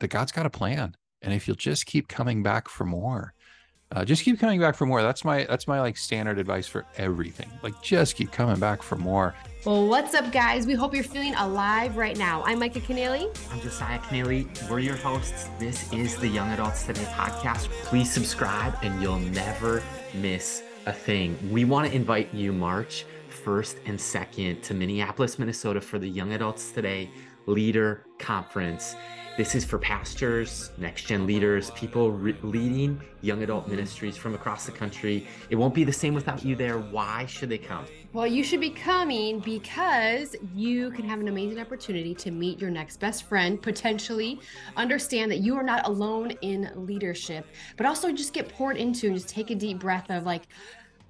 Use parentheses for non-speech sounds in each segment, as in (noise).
that God's got a plan. And if you'll just keep coming back for more, uh, just keep coming back for more. That's my that's my like standard advice for everything. Like just keep coming back for more. Well, what's up, guys? We hope you're feeling alive right now. I'm Micah Keneally. I'm Josiah Keneally. We're your hosts. This is the Young Adults Today podcast. Please subscribe, and you'll never miss a thing. We want to invite you March 1st and 2nd to Minneapolis, Minnesota for the Young Adults Today Leader Conference. This is for pastors, next gen leaders, people re- leading young adult ministries from across the country. It won't be the same without you there. Why should they come? Well, you should be coming because you can have an amazing opportunity to meet your next best friend, potentially understand that you are not alone in leadership, but also just get poured into and just take a deep breath of like,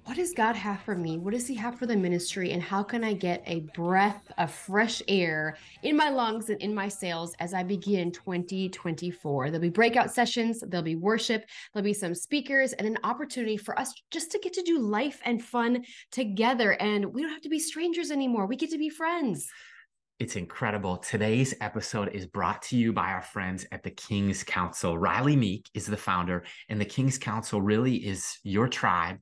what does God have for me? What does He have for the ministry? And how can I get a breath of fresh air in my lungs and in my sails as I begin 2024? There'll be breakout sessions, there'll be worship, there'll be some speakers, and an opportunity for us just to get to do life and fun together. And we don't have to be strangers anymore, we get to be friends. It's incredible. Today's episode is brought to you by our friends at the King's Council. Riley Meek is the founder, and the King's Council really is your tribe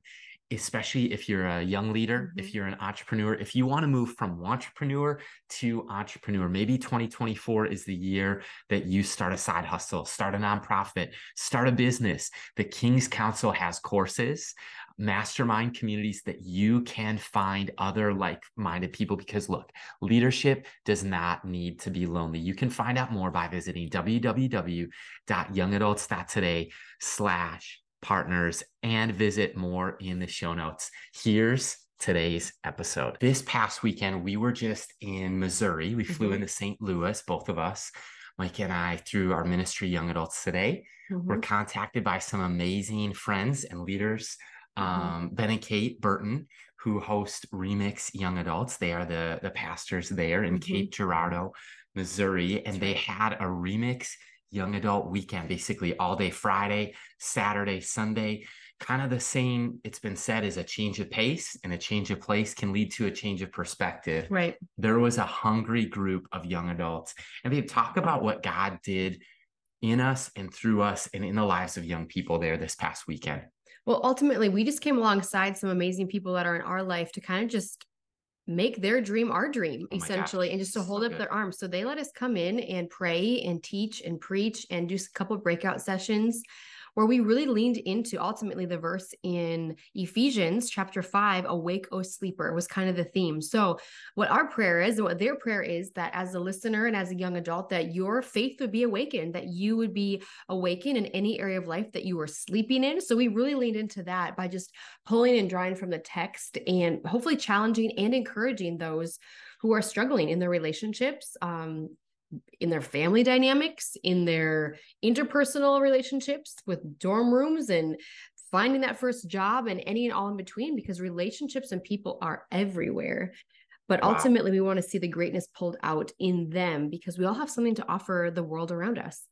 especially if you're a young leader, mm-hmm. if you're an entrepreneur, if you want to move from entrepreneur to entrepreneur, maybe 2024 is the year that you start a side hustle, start a nonprofit, start a business. The King's Council has courses, mastermind communities that you can find other like minded people because look, leadership does not need to be lonely. You can find out more by visiting www.youngadults.today slash partners, and visit more in the show notes. Here's today's episode. This past weekend, we were just in Missouri. We flew mm-hmm. into St. Louis, both of us. Mike and I, through our ministry, Young Adults Today, mm-hmm. were contacted by some amazing friends and leaders. Mm-hmm. Um, ben and Kate Burton, who host Remix Young Adults. They are the, the pastors there in mm-hmm. Cape Girardeau, Missouri. And they had a remix young adult weekend, basically all day Friday, Saturday, Sunday. Kind of the same, it's been said, is a change of pace and a change of place can lead to a change of perspective. Right. There was a hungry group of young adults, and they talk about what God did in us and through us and in the lives of young people there this past weekend. Well, ultimately, we just came alongside some amazing people that are in our life to kind of just make their dream our dream oh essentially and just to hold so up good. their arms so they let us come in and pray and teach and preach and do a couple breakout sessions where we really leaned into ultimately the verse in Ephesians chapter 5 awake o sleeper was kind of the theme. So what our prayer is and what their prayer is that as a listener and as a young adult that your faith would be awakened that you would be awakened in any area of life that you were sleeping in. So we really leaned into that by just pulling and drawing from the text and hopefully challenging and encouraging those who are struggling in their relationships um, in their family dynamics, in their interpersonal relationships with dorm rooms and finding that first job and any and all in between because relationships and people are everywhere. But wow. ultimately, we want to see the greatness pulled out in them because we all have something to offer the world around us.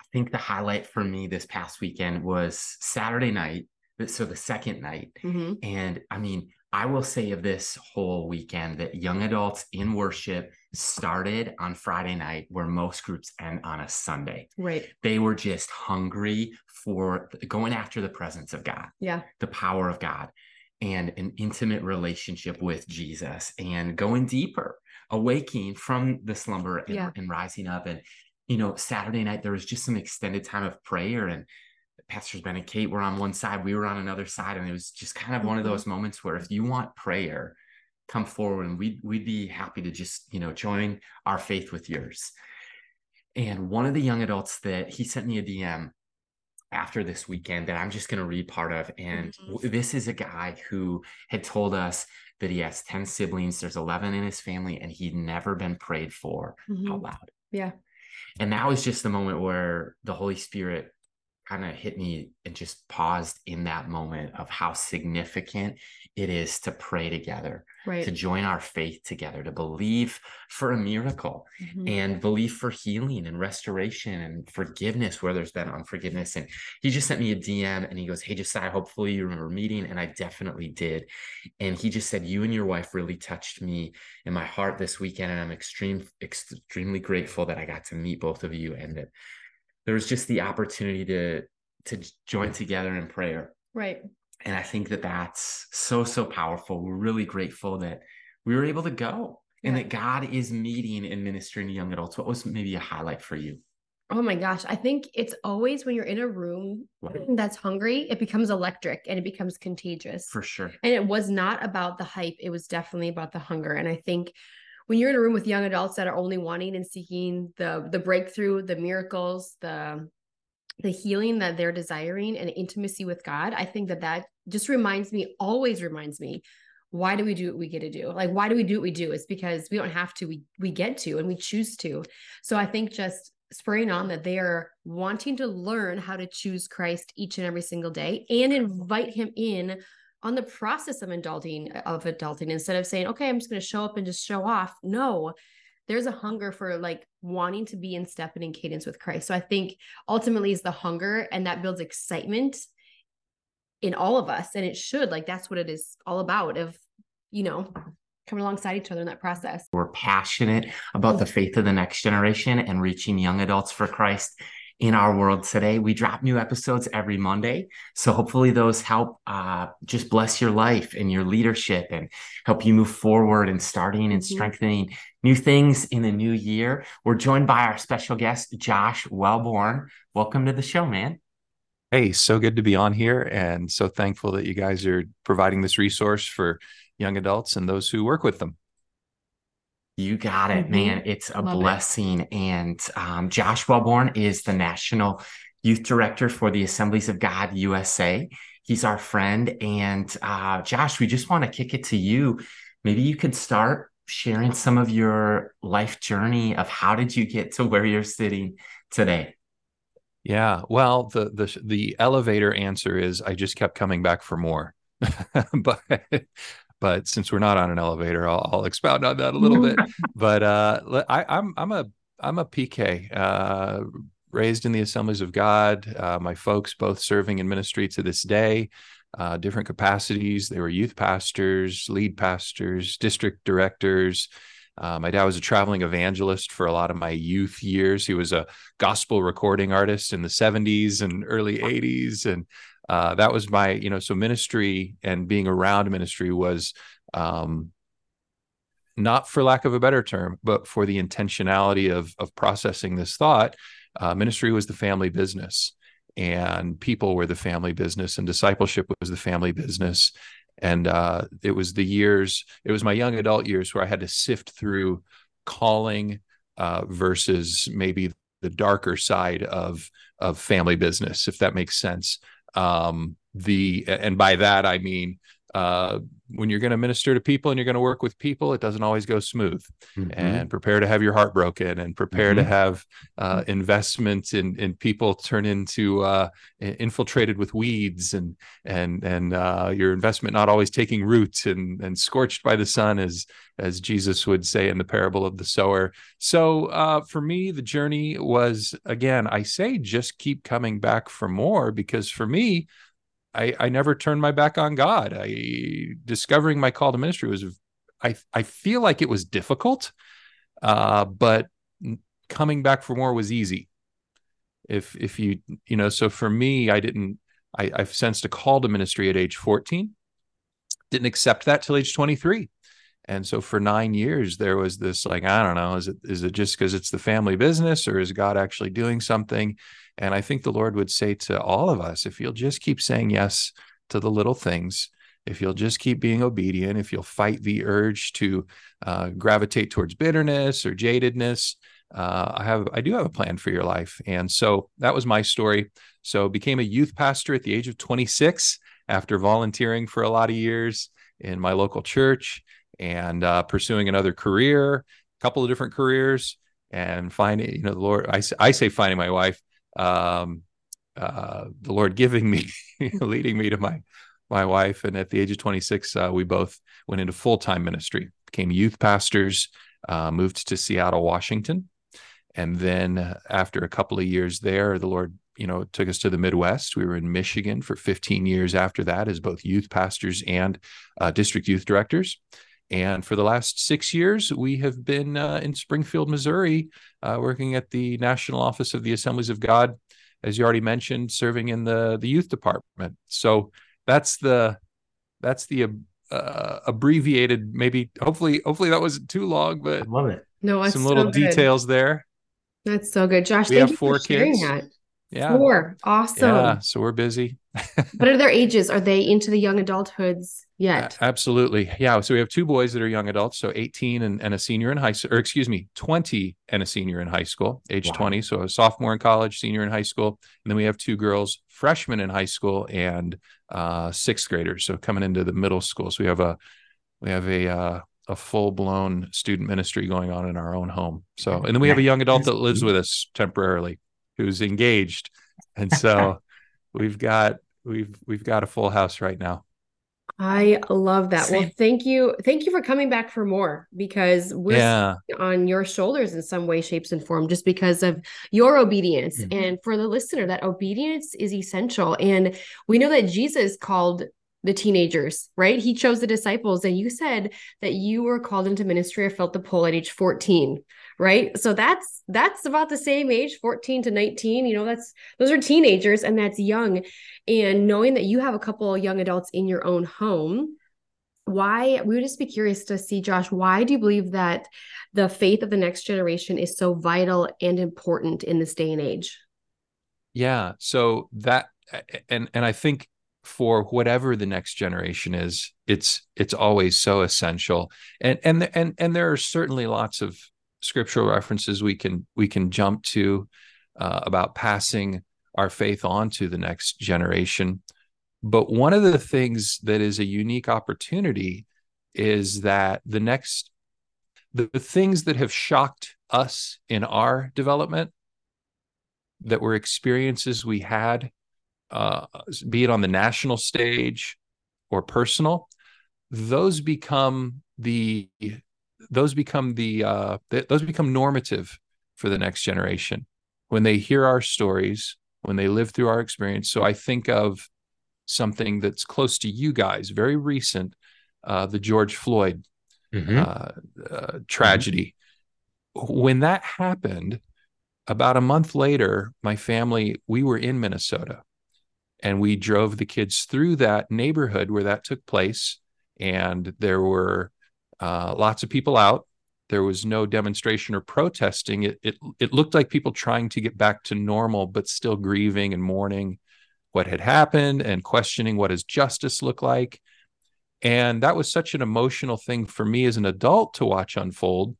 I think the highlight for me this past weekend was Saturday night. So the second night. Mm-hmm. And I mean, I will say of this whole weekend that young adults in worship started on Friday night, where most groups end on a Sunday. Right. They were just hungry for going after the presence of God. Yeah. The power of God and an intimate relationship with Jesus and going deeper, awaking from the slumber and, yeah. and rising up. And, you know, Saturday night, there was just some extended time of prayer and pastors Ben and Kate were on one side, we were on another side, and it was just kind of one of mm-hmm. those moments where if you want prayer, come forward and we'd we'd be happy to just you know join our faith with yours and one of the young adults that he sent me a dm after this weekend that i'm just going to read part of and mm-hmm. this is a guy who had told us that he has 10 siblings there's 11 in his family and he'd never been prayed for mm-hmm. out loud yeah and that was just the moment where the holy spirit kind of hit me and just paused in that moment of how significant it is to pray together, right. to join our faith together, to believe for a miracle mm-hmm. and believe for healing and restoration and forgiveness where there's been unforgiveness. And he just sent me a DM and he goes, Hey, Josiah, hopefully you remember meeting. And I definitely did. And he just said, You and your wife really touched me in my heart this weekend. And I'm extreme, extremely grateful that I got to meet both of you and that there was just the opportunity to to join together in prayer. Right. And I think that that's so so powerful. We're really grateful that we were able to go and that God is meeting and ministering to young adults. What was maybe a highlight for you? Oh my gosh. I think it's always when you're in a room that's hungry, it becomes electric and it becomes contagious. For sure. And it was not about the hype, it was definitely about the hunger. And I think when you're in a room with young adults that are only wanting and seeking the the breakthrough, the miracles, the the healing that they're desiring and intimacy with God, I think that that just reminds me, always reminds me, why do we do what we get to do? Like, why do we do what we do? It's because we don't have to, we we get to and we choose to. So I think just spraying on that they are wanting to learn how to choose Christ each and every single day and invite him in on the process of adulting of adulting instead of saying, okay, I'm just going to show up and just show off. No, there's a hunger for like wanting to be in step and in cadence with Christ. So I think ultimately is the hunger and that builds excitement in all of us. And it should like that's what it is all about of, you know, coming alongside each other in that process. We're passionate about the faith of the next generation and reaching young adults for Christ in our world today. We drop new episodes every Monday. So hopefully those help uh, just bless your life and your leadership and help you move forward and starting and mm-hmm. strengthening new things in the new year. We're joined by our special guest, Josh Wellborn. Welcome to the show, man. Hey, so good to be on here and so thankful that you guys are providing this resource for young adults and those who work with them. You got it, mm-hmm. man. It's a Love blessing. It. And um, Josh Wellborn is the National Youth Director for the Assemblies of God USA. He's our friend. And uh, Josh, we just want to kick it to you. Maybe you could start sharing some of your life journey of how did you get to where you're sitting today? Yeah, well, the the the elevator answer is I just kept coming back for more. (laughs) but but since we're not on an elevator, I'll, I'll expound on that a little bit. (laughs) But uh, I, am I'm, I'm a I'm a PK, uh, raised in the Assemblies of God. Uh, my folks both serving in ministry to this day, uh, different capacities. They were youth pastors, lead pastors, district directors. Uh, my dad was a traveling evangelist for a lot of my youth years. He was a gospel recording artist in the 70s and early 80s, and uh, that was my you know so ministry and being around ministry was um, not for lack of a better term but for the intentionality of of processing this thought uh, ministry was the family business and people were the family business and discipleship was the family business. And uh, it was the years it was my young adult years where i had to sift through calling uh, versus maybe the darker side of of family business if that makes sense um, the and by that I mean uh, when you're going to minister to people and you're going to work with people, it doesn't always go smooth. Mm-hmm. And prepare to have your heart broken, and prepare mm-hmm. to have uh, investment in in people turn into uh, infiltrated with weeds, and and and uh, your investment not always taking root and and scorched by the sun, as as Jesus would say in the parable of the sower. So uh, for me, the journey was again, I say, just keep coming back for more, because for me I, I never turned my back on God. I discovering my call to ministry was I I feel like it was difficult, uh, but coming back for more was easy. If if you you know, so for me, I didn't. I, I sensed a call to ministry at age 14. Didn't accept that till age 23. And so for nine years, there was this like, I don't know, is it is it just because it's the family business or is God actually doing something? And I think the Lord would say to all of us, if you'll just keep saying yes to the little things, if you'll just keep being obedient, if you'll fight the urge to uh, gravitate towards bitterness or jadedness, uh, I have I do have a plan for your life. And so that was my story. So became a youth pastor at the age of 26 after volunteering for a lot of years in my local church and uh, pursuing another career, a couple of different careers, and finding you know the Lord. I I say finding my wife um, uh, the Lord (laughs) giving me, leading me to my my wife, and at the age of 26, uh, we both went into full time ministry, became youth pastors, uh, moved to Seattle, Washington, and then after a couple of years there, the Lord, you know, took us to the Midwest. We were in Michigan for 15 years after that as both youth pastors and uh, district youth directors. And for the last six years, we have been uh, in Springfield, Missouri, uh, working at the National Office of the Assemblies of God, as you already mentioned, serving in the the youth department. So that's the that's the uh, abbreviated, maybe hopefully hopefully that wasn't too long, but I love it. No, some little so details there. That's so good, Josh. We thank have you four for sharing kids. that. Yeah. Four, awesome. Yeah. So we're busy. (laughs) what are their ages? Are they into the young adulthoods yet? A- absolutely. Yeah. So we have two boys that are young adults. So 18 and, and a senior in high school, or excuse me, 20 and a senior in high school, age Wow. 20. So a sophomore in college, senior in high school. And then we have two girls, freshmen in high school and uh, sixth graders. So coming into the middle school. So we have a, we have a, uh, a full blown student ministry going on in our own home. So, and then we have a young adult that lives with us temporarily who's engaged. And so (laughs) we've got, we've, we've got a full house right now. I love that. Well, thank you. Thank you for coming back for more because we're yeah. on your shoulders in some way, shapes, and form just because of your obedience. Mhm. And for the listener, that obedience is essential. And we know that Jesus called the teenagers, right? He chose the disciples. And you said that you were called into ministry or felt the pull at age 14, right? So that's that's about the same age, 14 to 19. You know, that's those are teenagers and that's young. And knowing that you have a couple young adults in your own home, why we would just be curious to see josh why do you believe that the faith of the next generation is so vital and important in this day and age Yeah. So that and and I think for whatever the next generation is, it's it's always so essential. And and and and there are certainly lots of scriptural references we can we can jump to uh, about passing our faith on to the next generation. But one of the things that is a unique opportunity is that the next the, the things that have shocked us in our development that were experiences we had, uh, be it on the national stage or personal, those become the those become the uh, th- those become normative for the next generation when they hear our stories, when they live through our experience. So I think of something that's close to you guys, very recent, uh, the George Floyd Mhm. uh, uh, tragedy. When that happened, about a month later, my family, we were in Minnesota and we drove the kids through that neighborhood where that took place. And there were uh, lots of people out. There was no demonstration or protesting. It, it, it looked like people trying to get back to normal, but still grieving and mourning what had happened and questioning what does justice look like. And that was such an emotional thing for me as an adult to watch unfold.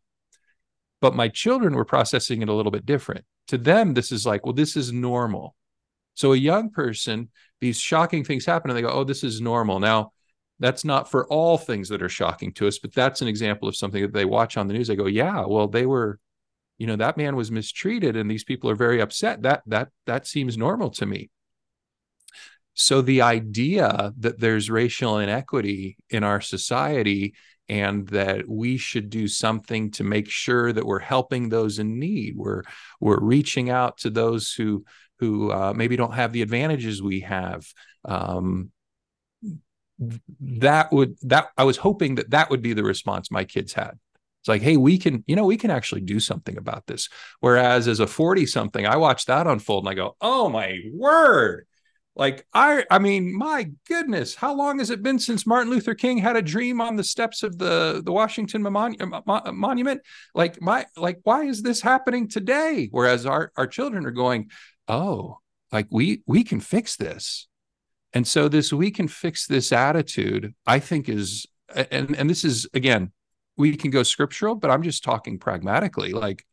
But my children were processing it a little bit different. To them, this is like, well, this is normal. So a young person, these shocking things happen and they go, oh, this is normal. Now, that's not for all things that are shocking to us, but that's an example of something that they watch on the news. They go, yeah, well, they were, you know, that man was mistreated and these people are very upset. That that that seems normal to me. So the idea that there's racial inequity in our society and that we should do something to make sure that we're helping those in need, we're we're reaching out to those who who uh, maybe don't have the advantages we have. Um, that would that I was hoping that that would be the response my kids had. It's like, hey, we can, you know, we can actually do something about this. Whereas as a 40 something, I watch that unfold and I go, oh my word. Like I I mean, my goodness, how long has it been since Martin Luther King had a dream on the steps of the the Washington Mon- uh, Mon- uh, Monument? Like my like why is this happening today? Whereas our our children are going, "Oh, like we we can fix this." And so this we can fix this attitude, I think is and and this is again, we can go scriptural, but I'm just talking pragmatically. Like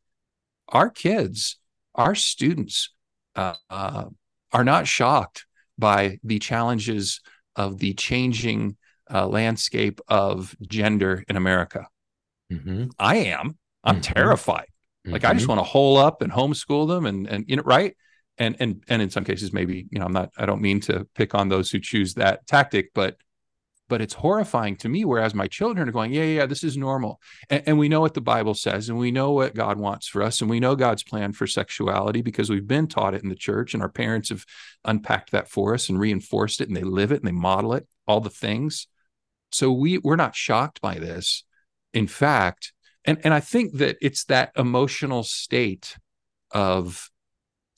our kids, our students uh, uh, are not shocked by the challenges of the changing uh, landscape of gender in America. Mhm. I am. I'm Mhm. terrified. Like I just Mhm. want to hole up and homeschool them, and and you know, right? And and and in some cases, maybe you know, I'm not. I don't mean to pick on those who choose that tactic, but but it's horrifying to me. Whereas my children are going, yeah, yeah, this is normal, and, and we know what the Bible says, and we know what God wants for us, and we know God's plan for sexuality because we've been taught it in the church, and our parents have unpacked that for us and reinforced it, and they live it and they model it, all the things. So we we're not shocked by this, in fact, and and I think that it's that emotional state of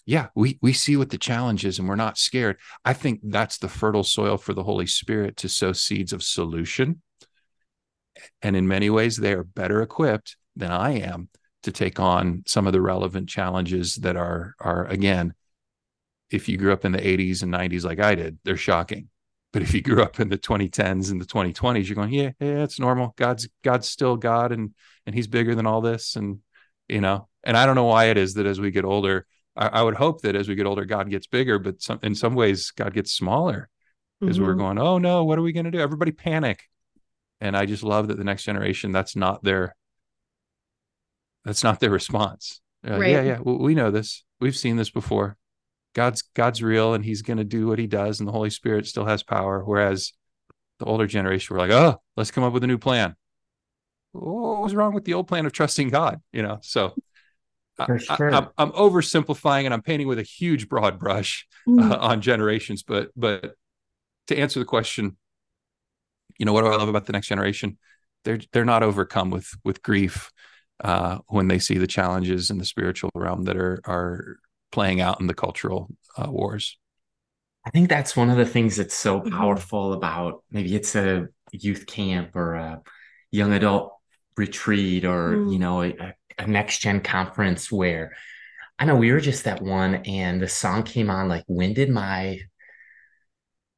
yeah, we we see what the challenge is and we're not scared. I think that's the fertile soil for the Holy Spirit to sow seeds of solution. And in many ways, they are better equipped than I am to take on some of the relevant challenges that are are again, if you grew up in the 80s and 90s like I did, they're shocking. But if you grew up in the 2010s and the 2020s, you're going, yeah, yeah, it's normal. God's God's still God and and he's bigger than all this. And you know, and I don't know why it is that as we get older, I, I would hope that as we get older, God gets bigger, but some, in some ways, God gets smaller because mm-hmm. we're going, oh no, what are we going to do? Everybody panic. And I just love that the next generation, that's not their, that's not their response. Uh, right. Yeah, yeah, we know this. We've seen this before. God's God's real, and He's going to do what He does, and the Holy Spirit still has power. Whereas the older generation were like, oh, let's come up with a new plan. What was wrong with the old plan of trusting God? You know, so for sure. I, am I'm oversimplifying and I'm painting with a huge broad brush mm. uh, on generations, but but to answer the question, you know what do I love about the next generation? They're they're not overcome with with grief uh, when they see the challenges in the spiritual realm that are are playing out in the cultural uh, wars. I think that's one of the things that's so mm-hmm. powerful about maybe it's a youth camp or a young adult retreat or mm. you know a, a next gen conference where I know we were just that one and the song came on like when did my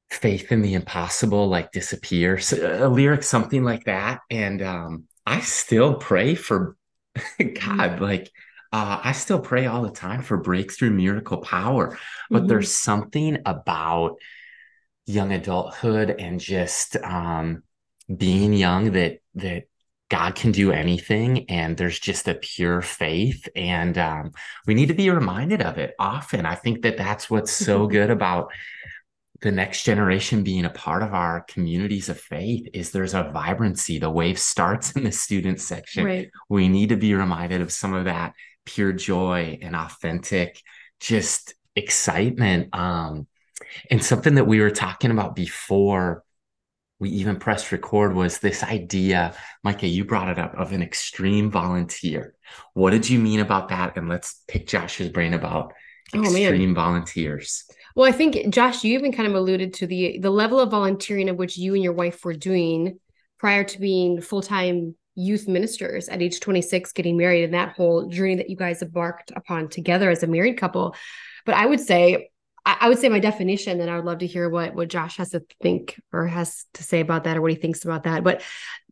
faith in the impossible like disappear so, a lyric something like that and um I still pray for (laughs) God mm-hmm. like uh, I still pray all the time for breakthrough miracle power but mm-hmm. there's something about young adulthood and just um being young that that God can do anything, and there's just a pure faith, and um, we need to be reminded of it often. I think that that's what's (laughs) so good about the next generation being a part of our communities of faith is there's a vibrancy. The wave starts in the student section. Right. We need to be reminded of some of that pure joy and authentic, just excitement. Um, and something that we were talking about before we even pressed record was this idea, Micah, you brought it up of an extreme volunteer. What did you mean about that? And let's pick Josh's brain about oh, extreme volunteers. Well, I think Josh, you even kind of alluded to the the level of volunteering of which you and your wife were doing prior to being full time youth ministers at age 26, getting married, and that whole journey that you guys embarked upon together as a married couple. But I would say I, I would say my definition, and I would love to hear what what Josh has to think or has to say about that, or what he thinks about that. But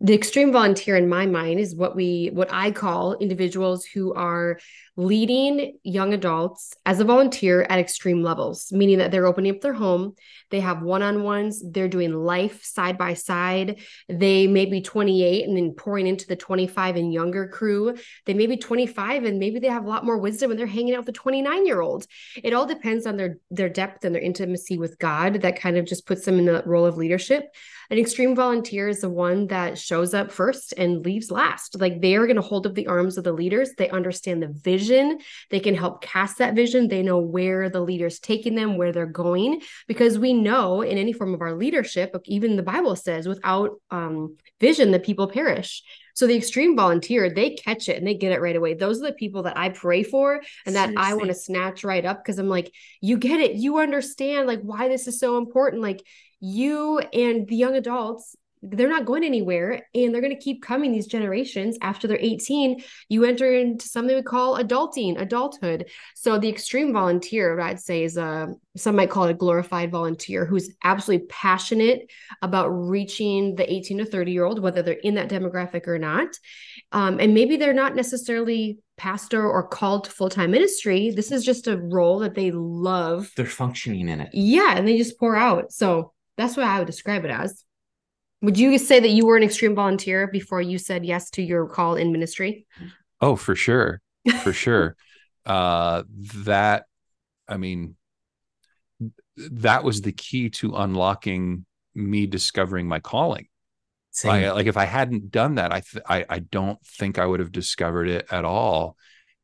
the extreme volunteer, in my mind, is what we what I call individuals who are leading young adults as a volunteer at extreme levels, meaning that they're opening up their home, they have one on ones, they're doing life side by side. They may be 28 and then pouring into the 25 and younger crew. They may be 25 and maybe they have a lot more wisdom and they're hanging out with the 29 year old. It all depends on their their depth and their intimacy with God that kind of just puts them in the role of leadership. An extreme volunteer is the one that shows up first and leaves last. Like they are going to hold up the arms of the leaders. They understand the vision. They can help cast that vision. They know where the leader's taking them, where they're going, because we know in any form of our leadership, even the Bible says, without um, vision, the people perish. So the extreme volunteer, they catch it and they get it right away. Those are the people that I pray for and that Seriously. I want to snatch right up because I'm like, you get it. You understand like why this is so important. Like you and the young adults they're not going anywhere and they're going to keep coming these generations. After they're 18 you enter into something we call adulting adulthood. So the extreme volunteer i'd say is a uh, some might call it a glorified volunteer who's absolutely passionate about reaching the 18 to 30 year old whether they're in that demographic or not. Um, and maybe they're not necessarily pastor or called to full-time ministry. This is just a role that they love. They're functioning in it. Yeah and they just pour out. So that's what I would describe it as. Would you say that you were an extreme volunteer before you said yes to your call in ministry? Oh, for sure. For (laughs) sure. Uh that I mean that was the key to unlocking me discovering my calling. Like, like if I hadn't done that, I, th- I I don't think I would have discovered it at all.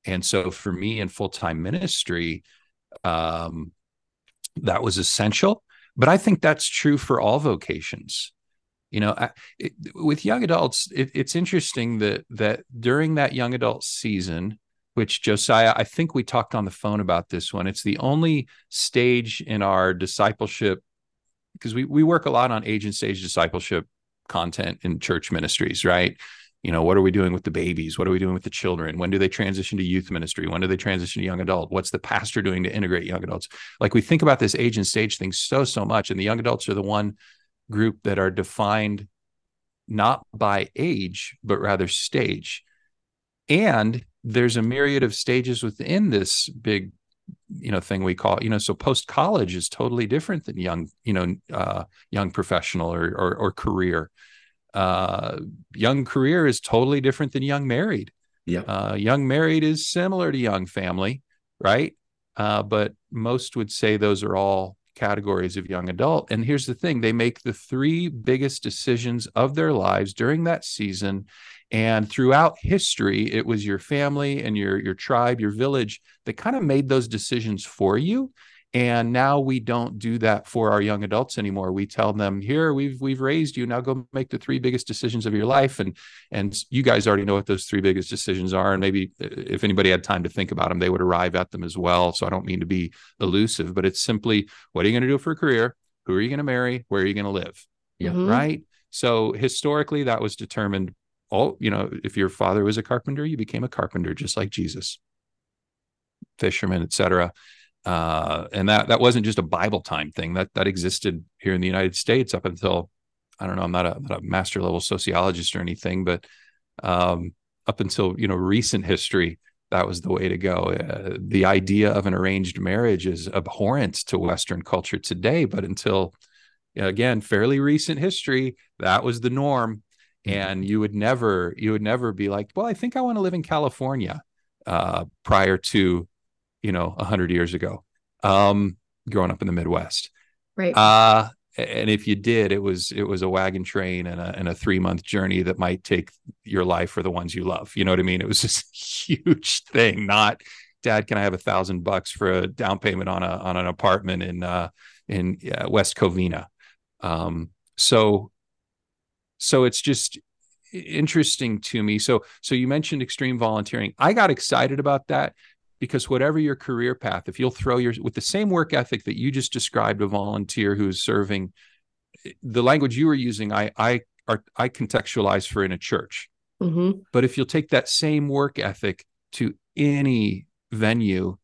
And so for me in full time ministry, um, that was essential. But I think that's true for all vocations. you know I, it, with young adults it, it's interesting that that during that young adult season which josiah i think we talked on the phone about this one it's the only stage in our discipleship because we, we work a lot on age and stage discipleship content in church ministries right you know what are we doing with the babies? What are we doing with the children? When do they transition to youth ministry? When do they transition to young adult? What's the pastor doing to integrate young adults? Like we think about this age and stage thing so so much and the young adults are the one group that are defined not by age, but rather stage. And there's a myriad of stages within this big, you know, thing we call, you know, so post college is totally different than young, you know, uh, young professional or, or, or career. Uh, young career is totally different than young married. Yeah. Uh, young married is similar to young family, right? Uh, but most would say those are all categories of young adult. And here's the thing they make the three biggest decisions of their lives during that season. And throughout history, it was your family and your, your tribe, your village that kind of made those decisions for you and now we don't do that for our young adults anymore. We tell them here we've we've raised you. Now go make the three biggest decisions of your life. And and you guys already know what those three biggest decisions are. And maybe uh, if anybody had time to think about them they would arrive at them as well. So i don't mean to be elusive but it's simply what are you going to do for a career? Who are you going to marry? Where are you going to live? Yeah mm-hmm. right? So historically that was determined oh you know if your father was a carpenter you became a carpenter just like jesus. Fisherman etc uh, and that that wasn't just a Bible time thing. That that existed here in the United States up until I don't know. I'm not a, not a master level sociologist or anything, but um, up until you know recent history, that was the way to go. Uh, the idea of an arranged marriage is abhorrent to Western culture today, but until again fairly recent history, that was the norm. Mm-hmm. And you would never you would never be like, well, I think I want to live in California uh, prior to you know, a hundred years ago, um, growing up in the Midwest. Right. Uh, and if you did, it was it was a wagon train and a and a three month journey that might take your life for the ones you love. You know what I mean? It was (laughs) this huge thing. Not, Dad, can I have a thousand bucks for a down payment on a on an apartment in uh, in uh, West Covina? Um, so, so it's just interesting to me. So, so you mentioned extreme volunteering. I got excited about that because whatever your career path if you'll throw your with the same work ethic that you just described a volunteer who's serving the language you were using i i are i contextualize for in a church mm-hmm. but if you'll take that same work ethic to any venue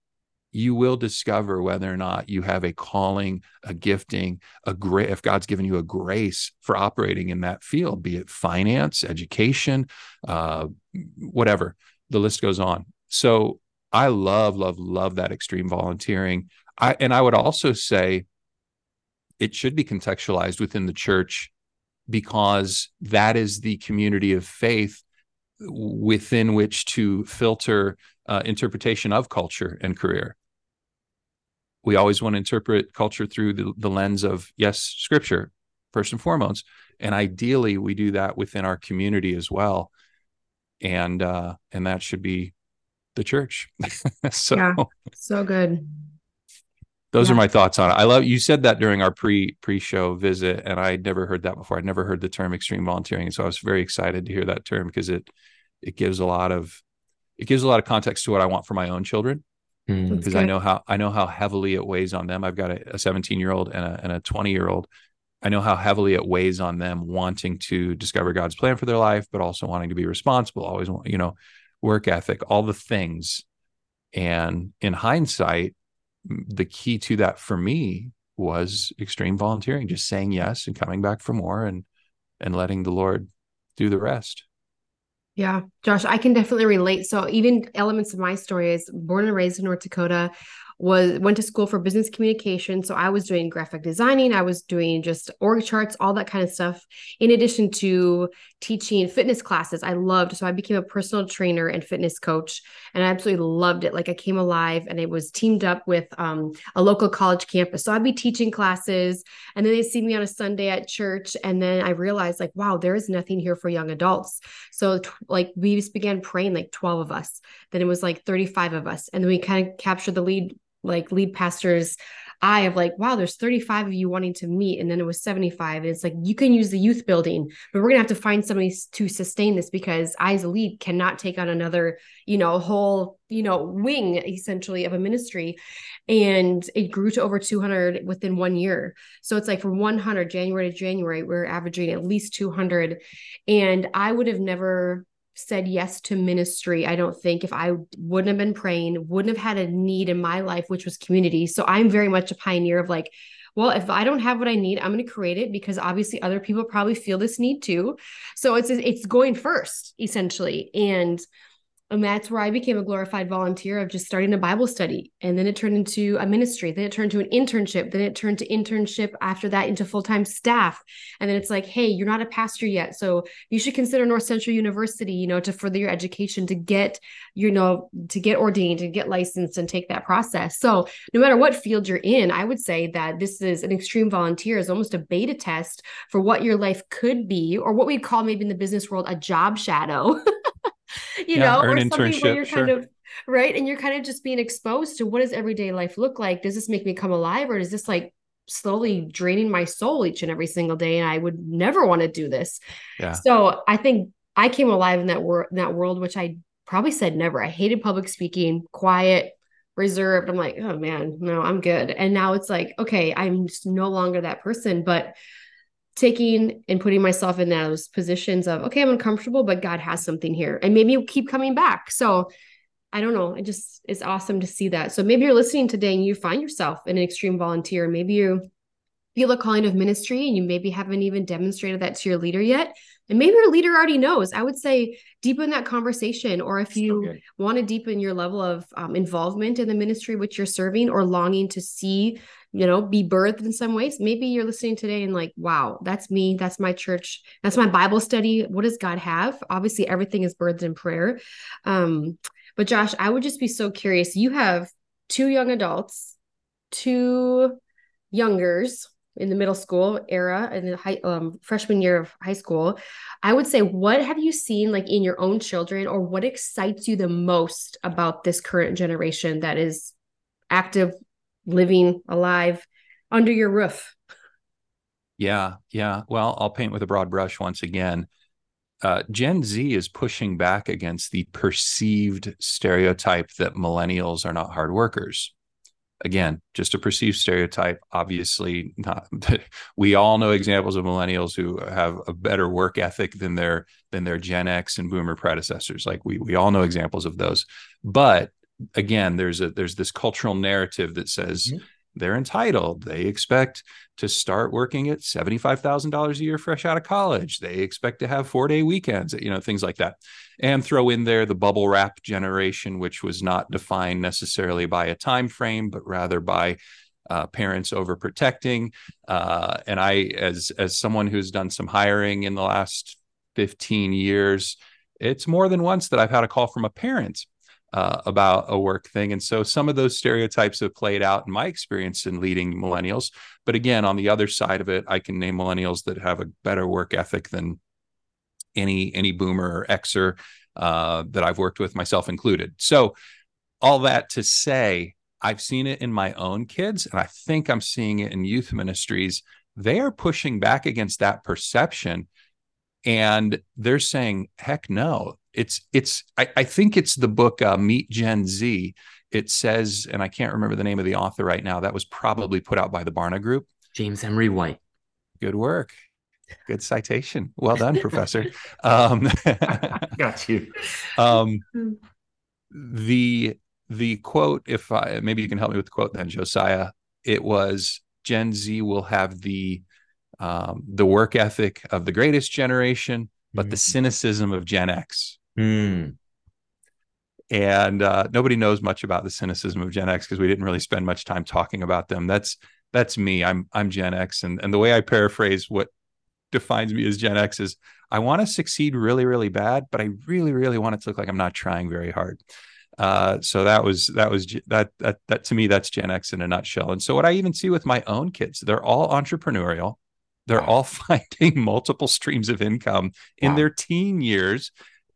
you will discover whether or not you have a calling a gifting a great if god's given you a grace for operating in that field be it finance education uh, whatever the list goes on so I love, love, love that extreme volunteering. I and I would also say it should be contextualized within the church because that is the community of faith within which to filter uh, interpretation of culture and career. We always want to interpret culture through the, the lens of, yes, scripture, first and foremost. And ideally, we do that within our community as well. And uh, and that should be the church. (laughs) so yeah, so good. Those yeah. are my thoughts on it. I love you said that during our pre pre show visit, and I'd never heard that before. I'd never heard the term extreme volunteering, so I was very excited to hear that term because it it gives a lot of it gives a lot of context to what I want for my own children because mm. I know how I know how heavily it weighs on them. I've got a 17 year old and a and a 20 year old. I know how heavily it weighs on them wanting to discover God's plan for their life, but also wanting to be responsible. Always, want, you know, work ethic, all the things. And in hindsight, the key to that for me was extreme volunteering, just saying yes and coming back for more and and letting the Lord do the rest. Yeah, Josh, I can definitely relate. So even elements of my story is born and raised in North Dakota was went to school for business communication so i was doing graphic designing i was doing just org charts all that kind of stuff in addition to teaching fitness classes. I loved so i became a personal trainer and fitness coach and i absolutely loved it. Like i came alive and it was teamed up with um, a local college campus. So i'd be teaching classes and then they see me on a sunday at church and then i realized like wow there is nothing here for young adults. So t- like we just began praying like 12 of us then it was like 35 of us and then we kind of captured the lead like lead pastors eye of like, wow, there's 35 of you wanting to meet. And then it was 75. And it's like, you can use the youth building, but we're going to have to find somebody to sustain this because I, as a lead, cannot take on another, you know, whole, you know, wing essentially of a ministry. And it grew to over 200 within one year. So it's like from 100 January to January, we're averaging at least 200. And I would have never said yes to ministry, I don't think, if I wouldn't have been praying, wouldn't have had a need in my life, which was community. So I'm very much a pioneer of like, well, if I don't have what I need, I'm going to create it because obviously other people probably feel this need too. So it's it's going first essentially. And and that's where I became a glorified volunteer of just starting a Bible study. And then it turned into a ministry. Then it turned to an internship. Then it turned to internship after that into full time staff. And then it's like, hey, you're not a pastor yet. So you should consider North Central University, you know, to further your education, to get, you know, to get ordained, and get licensed and take that process. So no matter what field you're in, I would say that this is an extreme volunteer is almost a beta test for what your life could be, or what we'd call maybe in the business world a job shadow. (laughs) (laughs) you yeah, know, or something where you're sure. kind of right and you're kind of just being exposed to what does everyday life look like? Does this make me come alive or is this like slowly draining my soul each and every single day and i would never want to do this? Yeah. so i think i came alive in that world that world which i probably said never. I hated public speaking quiet reserved. I'm like oh man no i'm good. And now it's like okay i'm just no longer that person but taking and putting myself in those positions of okay i'm uncomfortable but god has something here. And maybe you keep coming back. So i don't know. It just it's awesome to see that. So maybe you're listening today and you find yourself in an extreme volunteer. Maybe you feel a calling of ministry and you maybe haven't even demonstrated that to your leader yet and maybe your leader already knows i would say deepen that conversation or if you want to deepen your level of um, involvement in the ministry which you're serving or longing to see you know, be birthed in some ways. Maybe you're listening today and like, wow, that's me. That's my church. That's my Bible study. What does God have? Obviously, everything is birthed in prayer. Um, but Josh, I would just be so curious. You have two young adults, two youngers in the middle school era and the high um, freshman year of high school i would say what have you seen like in your own children or what excites you the most about this current generation that is active living alive under your roof. Yeah, yeah. Well, I'll paint with a broad brush once again. Uh, Gen Z is pushing back against the perceived stereotype that millennials are not hard workers. Again, just a perceived stereotype. Obviously, not. (laughs) we all know examples of millennials who have a better work ethic than their than their Gen X and Boomer predecessors. Like we we all know examples of those. But again there's a there's this cultural narrative that says mm-hmm. They're entitled. They expect to start working at $75,000 a year fresh out of college. They expect to have 4-day weekends you know things like that. And throw in there the bubble wrap generation which was not defined necessarily by a time frame but rather by uh, parents overprotecting. Uh, and i as as someone who's done some hiring in the last 15 years it's more than once that i've had a call from a parent uh, about a work thing. And so some of those stereotypes have played out in my experience in leading millennials. But again, on the other side of it, I can name millennials that have a better work ethic than any any boomer or Xer uh, that I've worked with, myself included. So all that to say, I've seen it in my own kids, and I think I'm seeing it in youth ministries. They are pushing back against that perception and they're saying heck no it's it's I, I think it's the book uh, Meet Gen Z. It says, and I can't remember the name of the author right now. That was probably put out by the Barna Group. James Emery White. Good work. Good citation. Well done, (laughs) Professor. Um, (laughs) Got you. Um, the the quote, if I maybe you can help me with the quote then, Josiah. It was Gen Z will have the um, the work ethic of the greatest generation, but mm-hmm. the cynicism of Gen X. Mm. And uh, nobody knows much about the cynicism of Gen X because we didn't really spend much time talking about them. That's that's me. I'm I'm Gen X, and and the way I paraphrase what defines me as Gen X is I want to succeed really really bad, but I really really want it to look like I'm not trying very hard. Uh, so that was that was that that that to me that's Gen X in a nutshell. And so what I even see with my own kids, they're all entrepreneurial. They're wow. all (laughs) finding multiple streams of income in wow. their teen years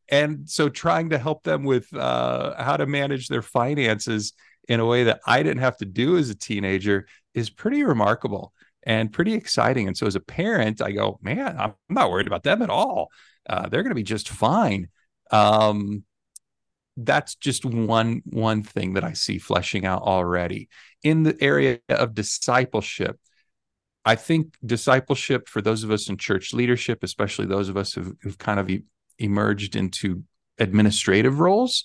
and so trying to help them with uh, how to manage their finances in a way that I didn't have to do as a teenager is pretty remarkable and pretty exciting. And so as a parent, I go, man, I'm not worried about them at all. Uh, they're going to be just fine. Um, that's just one one thing that I see fleshing out already in the area of discipleship. I think discipleship for those of us in church leadership, especially those of us who've, who've kind of emerged into administrative roles,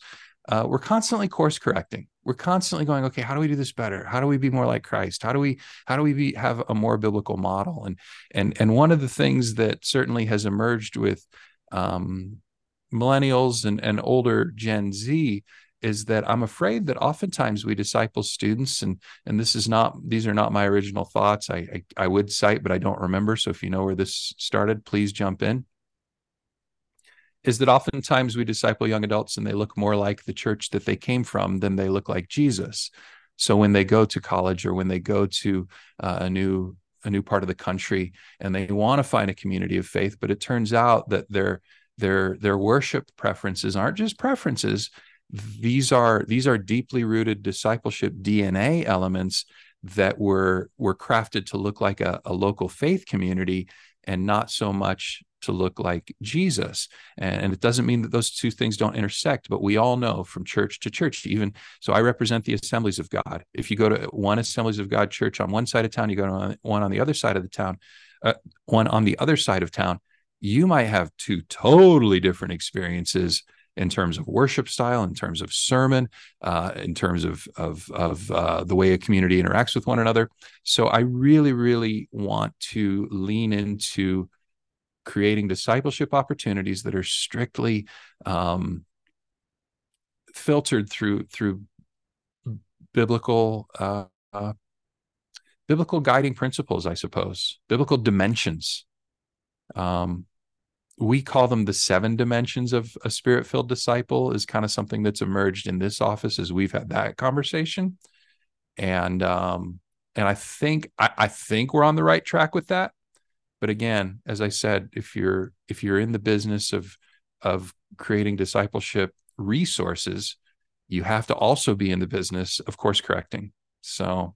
uh, we're constantly course correcting. We're constantly going, okay, how do we do this better? How do we be more like Christ? How do we how do we be, have a more biblical model? And and and one of the things that certainly has emerged with um, millennials and, and older Gen Z is that I'm afraid that oftentimes we disciple students and and this is not these are not my original thoughts. I, I, I would cite, but I don't remember. So if you know where this started, please jump in. Is that oftentimes we disciple young adults and they look more like the church that they came from than they look like Jesus. So when they go to college or when they go to uh, a new a new part of the country and they want to find a community of faith, but it turns out that they're their their worship preferences aren't just preferences these are these are deeply rooted discipleship dna elements that were were crafted to look like a, a local faith community and not so much to look like jesus and, it doesn't mean that those two things don't intersect but we all know from church to church even so i represent the assemblies of god if you go to one assemblies of god church on one side of town you go to one on the other side of the town uh, one on the other side of town you might have two totally different experiences in terms of worship style, in terms of sermon, uh, in terms of of, of uh, the way a community interacts with one another. So I really, really want to lean into creating discipleship opportunities that are strictly um, filtered through through biblical uh, uh biblical guiding principles, I suppose, biblical dimensions. Um, we call them the seven dimensions of a spirit filled disciple is kind of something that's emerged in this office as we've had that conversation and um and i think I, I think we're on the right track with that but again as i said if you're if you're in the business of of creating discipleship resources you have to also be in the business of course correcting so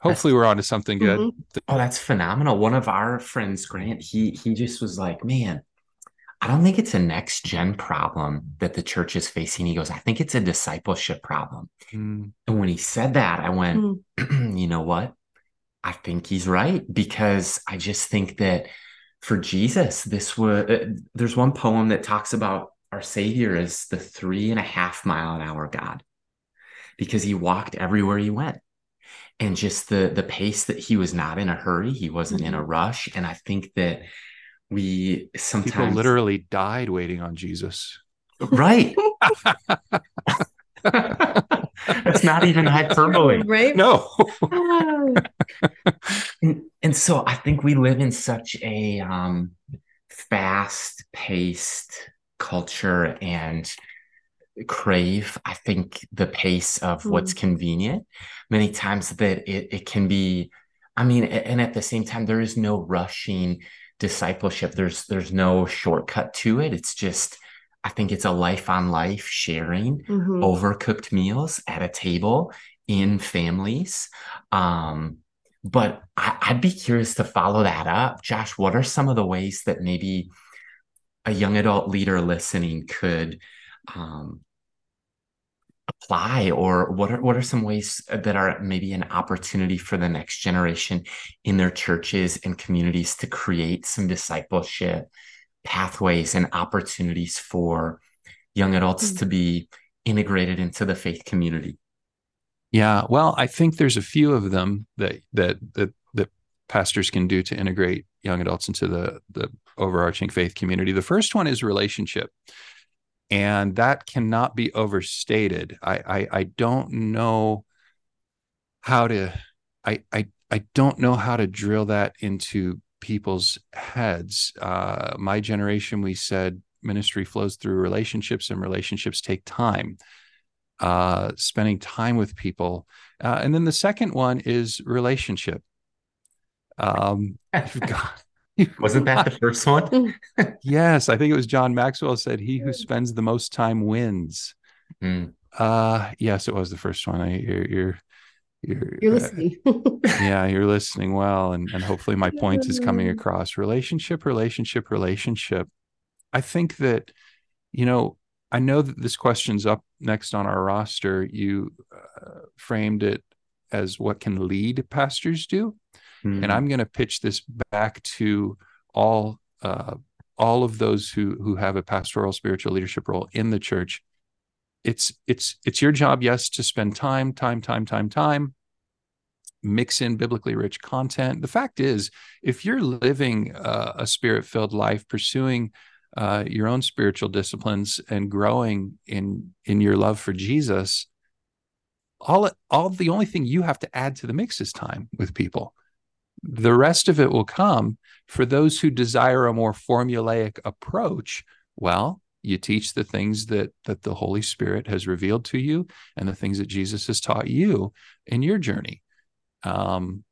hopefully that's, we're on to something good. Mm-hmm. Oh, that's phenomenal. One of our friends, Grant, he he just was like, man, I don't think it's a next gen problem that the church is facing. He goes, I think it's a discipleship problem. Mm. And when he said that, I went, mm. (clears throat) you know what? I think he's right because I just think that for Jesus, this was uh, there's one poem that talks about our Savior as the three and a half mile an hour God because he walked everywhere he went and just the the pace that he was not in a hurry he wasn't mm-hmm. in a mm-hmm. rush and i think that we sometimes people literally died waiting on jesus right (laughs) (laughs) that's not even hyperbole. (laughs) Right? No. (laughs) And, and, so i think we live in such a um, fast paced culture and crave i think the pace of mm. what's convenient. Many times that it, it can be i mean and at the same time there is no rushing discipleship. There's there's no shortcut to it. It's just i think it's a life on life sharing mm-hmm. overcooked meals at a table in families um but I, i'd be curious to follow that up josh what are some of the ways that maybe a young adult leader listening could um, apply or what are what are some ways that are maybe an opportunity for the next generation in their churches and communities to create some discipleship pathways and opportunities for young adults mm-hmm. to be integrated into the faith community yeah well i think there's a few of them that that that that pastors can do to integrate young adults into the the overarching faith community the first one is relationship and that cannot be overstated. I, I, I don't know how to I, I I don't know how to drill that into people's heads. Uh, my generation, we said ministry flows through relationships, and relationships take time. Uh, spending time with people, uh, and then the second one is relationship. Um, (laughs) Wasn't that the (laughs) first one? yes, I think it was John Maxwell said, "He who spends the most time wins." Mm. Uh, yes, it was the first one. I, you're, you're, you're, you're uh, listening. (laughs) yeah, you're listening well, and and hopefully my point is coming across. Relationship, relationship, relationship. I think that, you know, I know that this question's up next on our roster. You uh, framed it as what can lead pastors do, mm-hmm. and hmm. I'm going to pitch this back to all uh, all of those who who have a pastoral spiritual leadership role in the church it's it's it's your job yes to spend time time time time time mix in biblically rich content. The fact is if you're living uh, a spirit filled life pursuing uh, your own spiritual disciplines and growing in in your love for jesus all all the only thing you have to add to the mix is time with people. The rest of it will come for those who desire a more formulaic approach. Well you teach the things that that the holy spirit has revealed to you and the things that jesus has taught you in your journey. Um,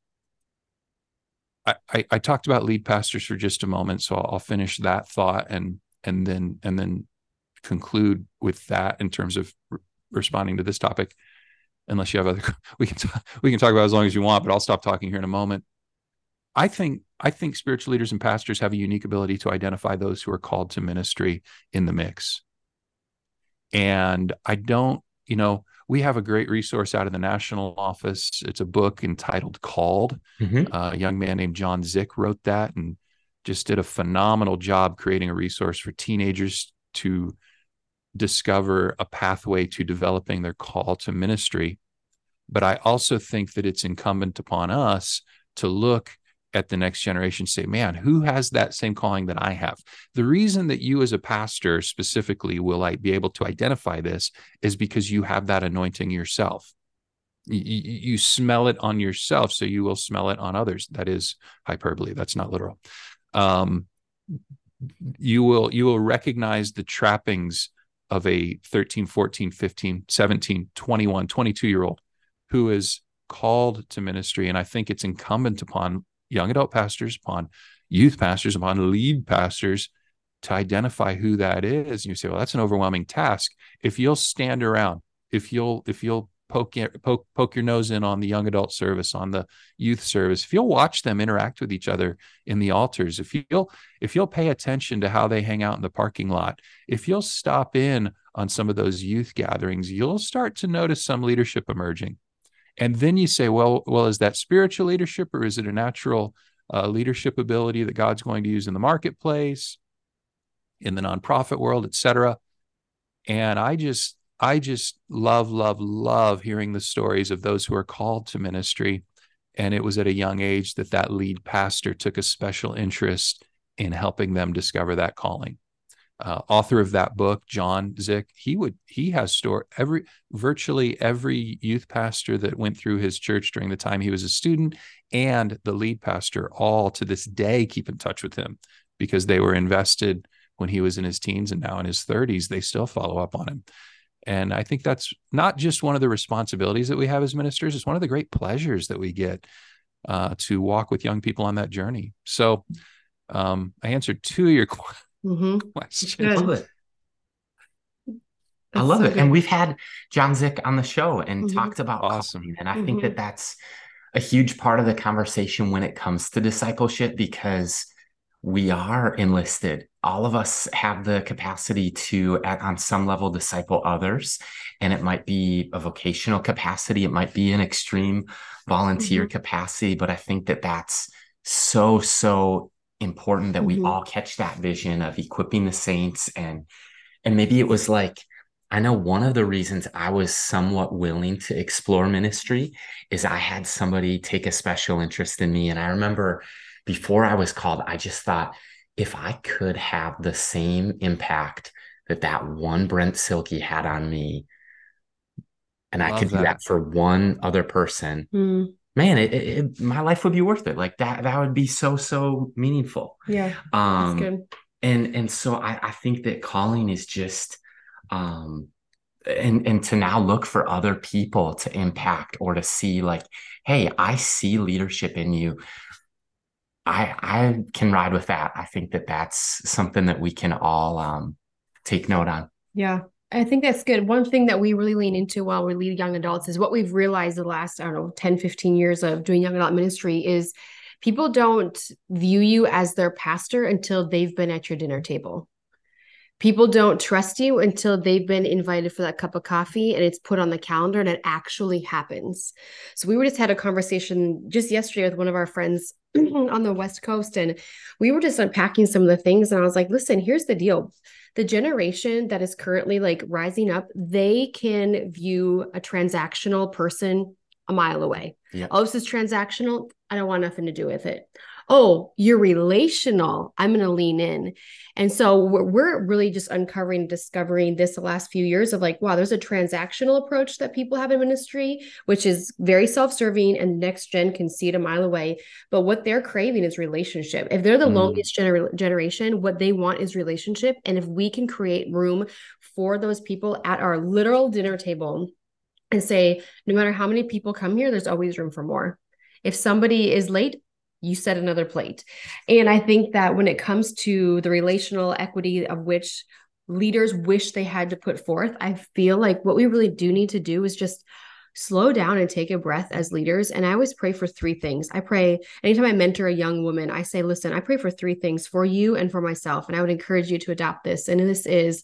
I, I, I talked about lead pastors for just a moment so I'll, finish that thought and and then and then conclude with that in terms of re- responding to this topic. Unless you have other (laughs) we can we can talk about as long as you want but i'll stop talking here in a moment I think I think spiritual leaders and pastors have a unique ability to identify those who are called to ministry in the mix. And I don't, you know, we have a great resource out of the national office. It's a book entitled Called. Mm-hmm. Uh, a young man named John Zick wrote that and just did a phenomenal job creating a resource for teenagers to discover a pathway to developing their call to ministry. But I also think that it's incumbent upon us to look at the next generation say, man, who has that same calling that I have? The reason that you, as a pastor specifically, will like be able to identify this is because you have that anointing yourself. You, you, smell it on yourself, so you will smell it on others. That is hyperbole. That's not literal. Um, you will you will recognize the trappings of a 13 14 15 17 21 22 year old who is called to ministry and i think it's incumbent upon young adult pastors, upon youth pastors, upon lead pastors to identify who that is. And you say, well, that's an overwhelming task. If you'll stand around, if you'll if you'll poke poke poke your nose in on the young adult service, on the youth service, if you'll watch them interact with each other in the altars, if you'll if you'll pay attention to how they hang out in the parking lot, if you'll stop in on some of those youth gatherings, you'll start to notice some leadership emerging and then you say well well is that spiritual leadership or is it a natural uh, leadership ability that god's going to use in the marketplace in the nonprofit world et cetera? And i just i just love love love hearing the stories of those who are called to ministry. And it was at a young age that that lead pastor took a special interest in helping them discover that calling uh, author of that book, John Zick, he would he has story every virtually every youth pastor that went through his church during the time he was a student and the lead pastor all to this day keep in touch with him because they were invested when he was in his teens and now in his 30s they still follow up on him. And i think that's not just one of the responsibilities that we have as ministers it's one of the great pleasures that we get uh, to walk with young people on that journey. So um, i answered two of your (laughs) questions mm-hmm. question. I love it. I love so it. Good. And we've had John Zick on the show and mm-hmm. talked about awesome. Calling, and I mm-hmm. think that that's a huge part of the conversation when it comes to discipleship because we are enlisted. All of us have the capacity to, at, on some level, disciple others. And it might be a vocational capacity, it might be an extreme volunteer mm-hmm. capacity. But I think that that's so, so important that mm-hmm. we all catch that vision of equipping the saints and and maybe it was like I know one of the reasons I was somewhat willing to explore ministry is I had somebody take a special interest in me and I remember before I was called I just thought if I could have the same impact that that one Brent Silky had on me and Love I could that. do that for one other person mm man, it, it, my life would be worth it. Like that, that would be so, so meaningful. Yeah. Um, good. And, and so I, I think that calling is just, um, and, and to now look for other people to impact or to see like, Hey, I see leadership in you. I, I can ride with that. I think that that's something that we can all, um, take note on. Yeah. I think that's good. One thing that we really lean into while we lead young adults is what we've realized the last, I don't know, 10, 15 years of doing young adult ministry is people don't view you as their pastor until they've been at your dinner table. People don't trust you until they've been invited for that cup of coffee and it's put on the calendar and it actually happens. So we were just had a conversation just yesterday with one of our friends (clears throat) on the West Coast and we were just unpacking some of the things and I was like, "Listen, here's the deal the generation that is currently like rising up, they can view a transactional person a mile away. Yep. Oh, this is transactional. I don't want nothing to do with it oh, you're relational. I'm going to lean in. And so we're, we're really just uncovering, discovering this the last few years of like, wow, there's a transactional approach that people have in ministry, which is very self serving and next gen can see it a mile away. But what they're craving is relationship. If they're the mm. longest gener- generation, what they want is relationship. And if we can create room for those people at our literal dinner table, and say, no matter how many people come here, there's always room for more. If somebody is late, you set another plate. And I think that when it comes to the relational equity of which leaders wish they had to put forth, I feel like what we really do need to do is just slow down and take a breath as leaders. And I always pray for three things. I pray anytime I mentor a young woman, I say, listen, I pray for three things for you and for myself. And I would encourage you to adopt this. And this is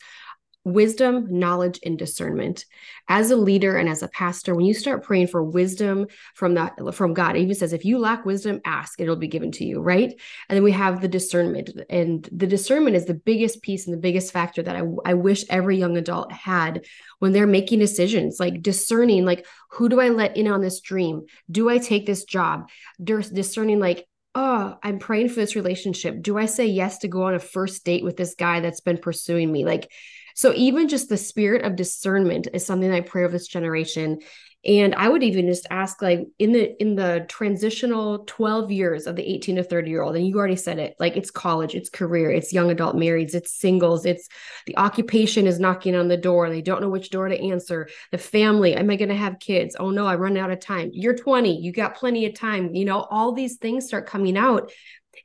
wisdom, knowledge, and discernment. As a leader and as a pastor, when you start praying for wisdom from that from God, it even says, if you lack wisdom, ask, it'll be given to you, right? And then we have the discernment. And the discernment is the biggest piece and the biggest factor that I, I wish every young adult had when they're making decisions, like discerning, like, who do I let in on this dream? Do I take this job? Discerning, like, oh, I'm praying for this relationship. Do I say yes to go on a first date with this guy that's been pursuing me? Like, so even just the spirit of discernment is something I pray of this generation. And I would even just ask, like in the in the transitional 12 years of the 18 to 30 year old, and you already said it, like it's college, it's career, it's young adult marrieds, it's singles, it's the occupation is knocking on the door, and they don't know which door to answer. The family, am I going to have kids? Oh no, I run out of time. You're 20, you got plenty of time. You know, all these things start coming out,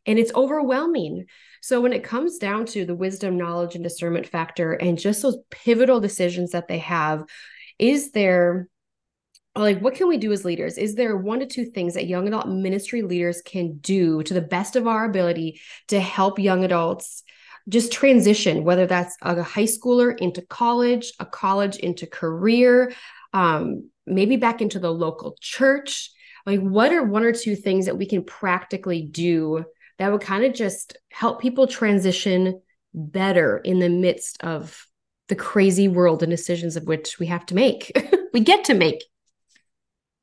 and it's overwhelming. So when it comes down to the wisdom, knowledge, and discernment factor, and just those pivotal decisions that they have, is there like what can we do as leaders? Is there one to two things that young adult ministry leaders can do to the best of our ability to help young adults just transition whether that's a high schooler into college a college into career um, maybe back into the local church? Like what are one or two things that we can practically do that would kind of just help people transition better in the midst of the crazy world and decisions of which we have to make (laughs) we get to make.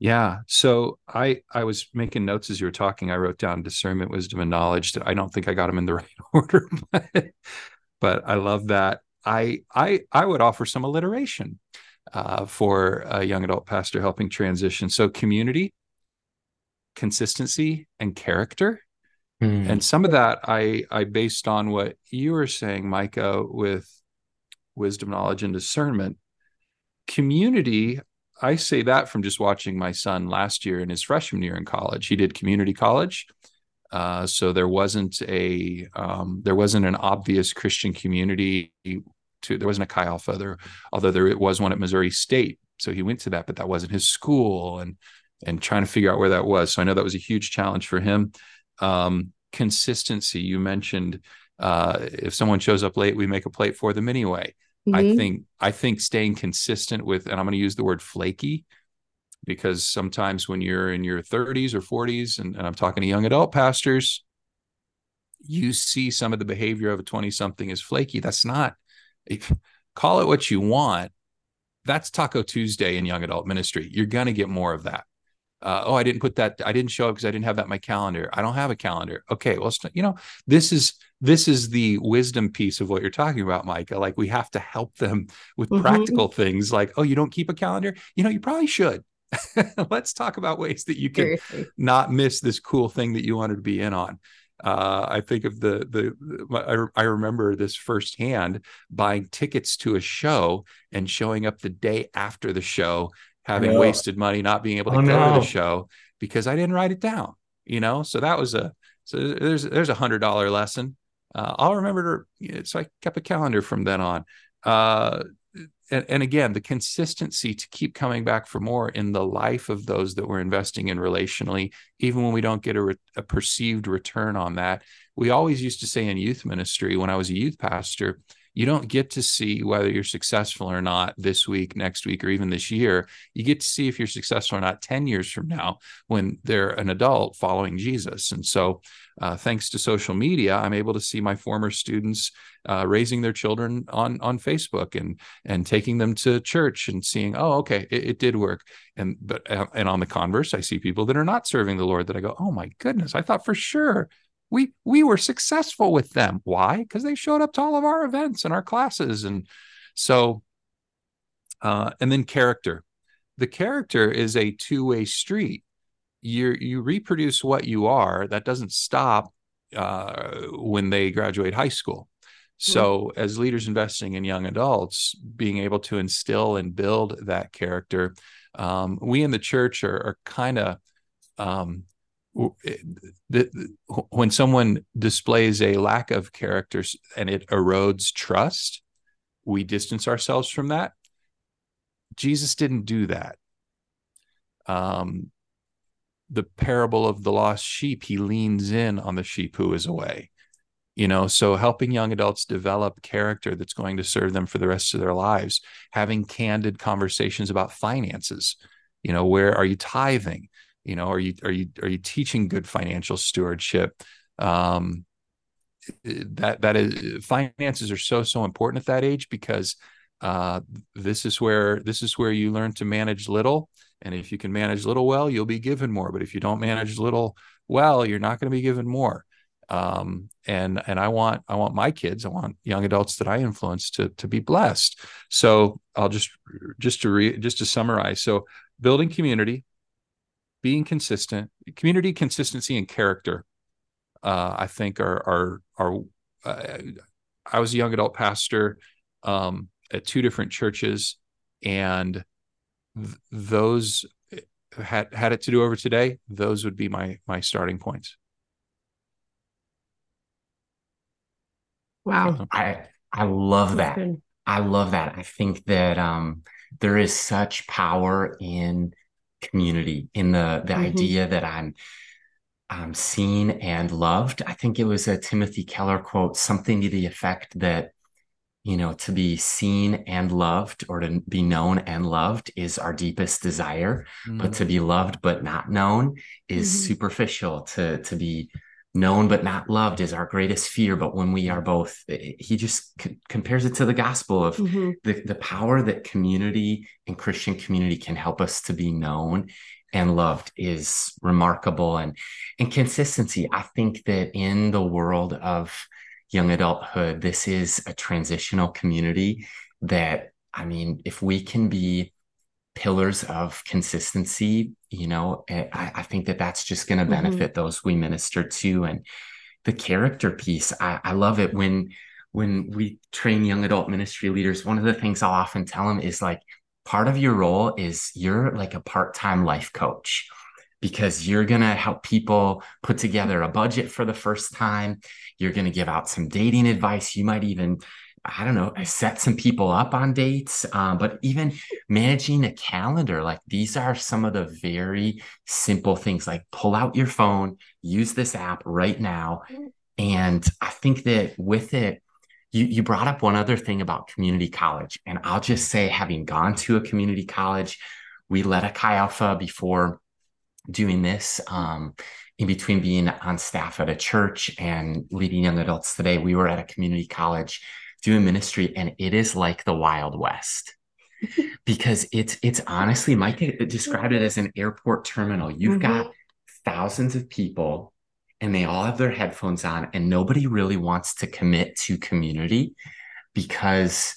Yeah. So i i was making notes as you were talking. I wrote down discernment wisdom and knowledge. I don't think i got them in the (laughs) right order but, but i love that. I i i would offer some alliteration uh, for a young adult pastor helping transition. So community consistency and character Mm. And some of that I I based on what you were saying, Micah, with wisdom, knowledge, and discernment. Community, I say that from just watching my son last year in his freshman year in college. He did community college. Uh, so there wasn't a um, there wasn't an obvious Christian community to there wasn't a Chi Alpha there, although there it was one at Missouri State. So he went to that, but that wasn't his school and and trying to figure out where that was. So I know that was a huge challenge for him um, consistency. You mentioned uh, if someone shows up late, we make a plate for them anyway. Mm-hmm. I think I think staying consistent with, and I'm going to use the word flaky, because sometimes when you're in your 30s or 40s, and, and I'm talking to young adult pastors, you see some of the behavior of a 20 something is flaky. That's not. If, call it what you want. That's Taco Tuesday in young adult ministry. You're going to get more of that uh, oh i didn't put that i didn't show up because i didn't have that in my calendar. I don't have a calendar. Okay well you know this is this is the wisdom piece of what you're talking about micah. Like we have to help them with mm-hmm. practical things like oh you don't keep a calendar? You know you probably should. (laughs) Let's talk about ways that you can Seriously. not miss this cool thing that you wanted to be in on. Uh, I think of the the I, I remember this firsthand buying tickets to a show and showing up the day after the show having no. wasted money not being able to oh, go no. to the show because I didn't write it down. You know, so that was a so there's there's a hundred dollar lesson. Uh, I'll remember to so I kept a calendar from then on. Uh, and, and, again, the consistency to keep coming back for more in the life of those that we're investing in relationally, even when we don't get a, re- a perceived return on that. We always used to say in youth ministry when I was a youth pastor, you don't get to see whether you're successful or not this week, next week, or even this year. You get to see if you're successful or not 10 years from now when they're an adult following Jesus. And so, uh, thanks to social media, I'm able to see my former students uh, raising their children on on Facebook and and taking them to church and seeing, oh, okay, it, it did work. And but uh, and on the converse, I see people that are not serving the Lord that I go, oh my goodness, I thought for sure we we were successful with them. Why? Because they showed up to all of our events and our classes and so uh, and then character. The character is a two-way street. You you reproduce what you are. That doesn't stop uh, when they graduate high school. So mm-hmm. as leaders investing in young adults being able to instill and build that character um, we in the church are, are kind of um, when someone displays a lack of characters and it erodes trust, we distance ourselves from that. Jesus didn't do that. Um, the parable of the lost sheep, he leans in on the sheep who is away. You know, so helping young adults develop character that's going to serve them for the rest of their lives, having candid conversations about finances. You know, where are you tithing? You know are you are you are you teaching good financial stewardship? Um that that is finances are so so important at that age because uh this is where this is where you learn to manage little. And if you can manage little well you'll be given more. But if you don't manage little well you're not going to be given more. Um and and i want i want my kids i want young adults that i influence to to be blessed. So i'll just just to re just to summarize. So building community being consistent, community consistency and character, uh, I think are are are. Uh, I was a young adult pastor um, at two different churches, and th- those had had it to do over today. Those would be my my starting points. Wow, I I love That's that. Good. I love that. I think that um, there is such power in community in the the mm-hmm. idea that I'm I'm seen and loved. I think it was a Timothy Keller quote, something to the effect that, you know, to be seen and loved or to be known and loved is our deepest desire. Mm-hmm. But to be loved but not known is mm-hmm. superficial. To to be known but not loved is our greatest fear but when we are both he just c- compares it to the gospel of mm-hmm. the, the power that community and christian community can help us to be known and loved is remarkable and and consistency i think that in the world of young adulthood this is a transitional community that i mean if we can be pillars of consistency you know eh, I, I think that that's just going to mm-hmm. benefit mm-hmm. those we minister to and the character piece I, I love it when when we train young adult ministry leaders one of the things i'll often tell them is like part of your role is you're like a part-time life coach because you're going to help people put together a budget for the first time you're going to give out some dating advice you might even I don't know, I set some people up on dates, um, but even managing a calendar, like these are some of the very simple things like pull out your phone, use this app right now. And I think that with it, you, you brought up one other thing about community college. And I'll just say, having gone to a community college, we led a Chi Alpha before doing this. Um, in between being on staff at a church and leading young adults today, we were at a community college doing ministry and it is like the wild west. (laughs) Because it's it's honestly mike (laughs) described it as an airport terminal. You've mm-hmm. got thousands of people and they all have their headphones on and nobody really wants to commit to community because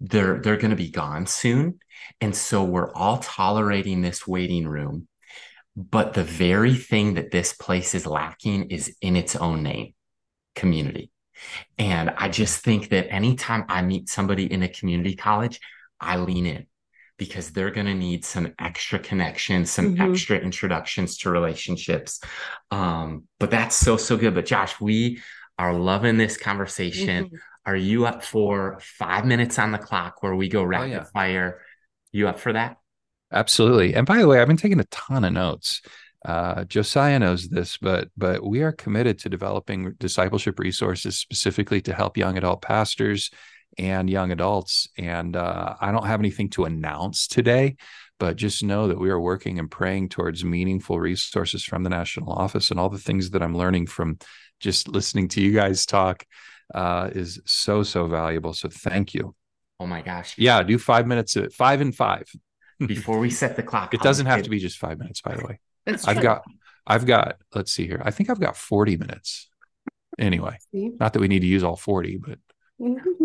they're they're going to be gone soon. And so we're all tolerating this waiting room. But the very thing that this place is lacking is in its own name community and I just think that anytime I meet somebody in a community college, I lean in because they're going to need some extra connections, some mm-hmm. extra introductions to relationships. Um, but that's so, so good. But Josh, we are loving this conversation. Mm-hmm. Are you up for five minutes on the clock where we go oh, rapid oh, yeah. fire? You up for that? Absolutely. And by the way, I've been taking a ton of notes. Uh, Josiah knows this, but but we are committed to developing discipleship resources specifically to help young adult pastors and young adults. And uh, I don't have anything to announce today, but just know that we are working and praying towards meaningful resources from the national office and all the things that I'm learning from just listening to you guys talk uh, is so so valuable. So thank you. Oh my gosh! Yeah, do five minutes of five and five. (laughs) Before we set the clock, it doesn't have to be just five minutes. By the way, I've got I've got let's see here. I think I've got forty minutes. Anyway, not that we need to use all forty, but